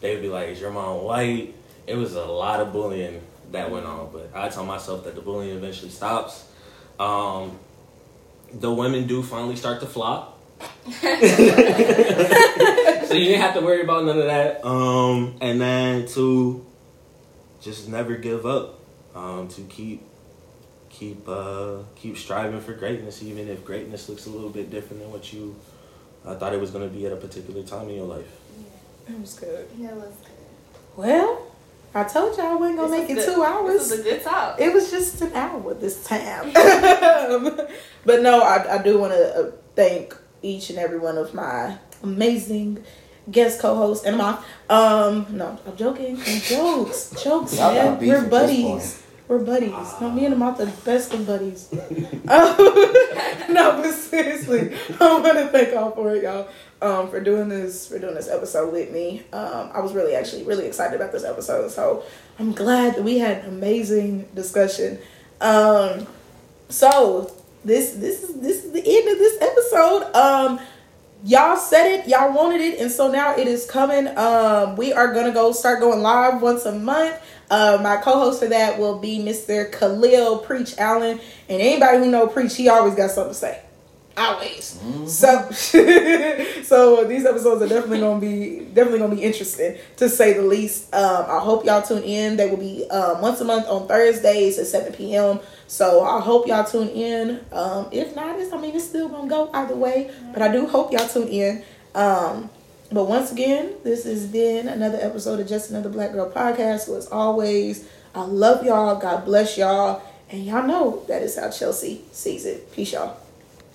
[SPEAKER 5] They'd be like, Is your mom white? It was a lot of bullying that went on, but I tell myself that the bullying eventually stops. Um, the women do finally start to flop. (laughs) so you didn't have to worry about none of that. Um, and then to just never give up. Um, to keep keep uh, keep striving for greatness, even if greatness looks a little bit different than what you uh, thought it was going to be at a particular time in your life.
[SPEAKER 1] Yeah. It was good.
[SPEAKER 3] Yeah, it was good.
[SPEAKER 1] Well, I told y'all I wasn't gonna this make it good. two hours.
[SPEAKER 3] This was a good talk.
[SPEAKER 1] It was just an hour this time. (laughs) (laughs) but no, I, I do want to uh, thank each and every one of my amazing guest co-hosts and my um no i'm joking I'm jokes (laughs) jokes man we're buddies we're buddies uh, no me and him are the best of buddies um, no but seriously i want to thank all for it y'all um for doing this for doing this episode with me um i was really actually really excited about this episode so i'm glad that we had an amazing discussion um so this this is this is the end of this episode um y'all said it, y'all wanted it, and so now it is coming. Um, we are gonna go start going live once a month. Uh, my co-host for that will be Mr. Khalil Preach Allen, and anybody who know Preach, he always got something to say. Always. Mm-hmm. So, (laughs) so these episodes are definitely gonna be definitely gonna be interesting to say the least. Um, I hope y'all tune in. They will be um, once a month on Thursdays at seven p.m. So I hope y'all tune in. Um, if not, it's, I mean, it's still gonna go either way. But I do hope y'all tune in. Um, but once again, this has been another episode of Just Another Black Girl podcast. So as always, I love y'all. God bless y'all. And y'all know that is how Chelsea sees it. Peace, y'all.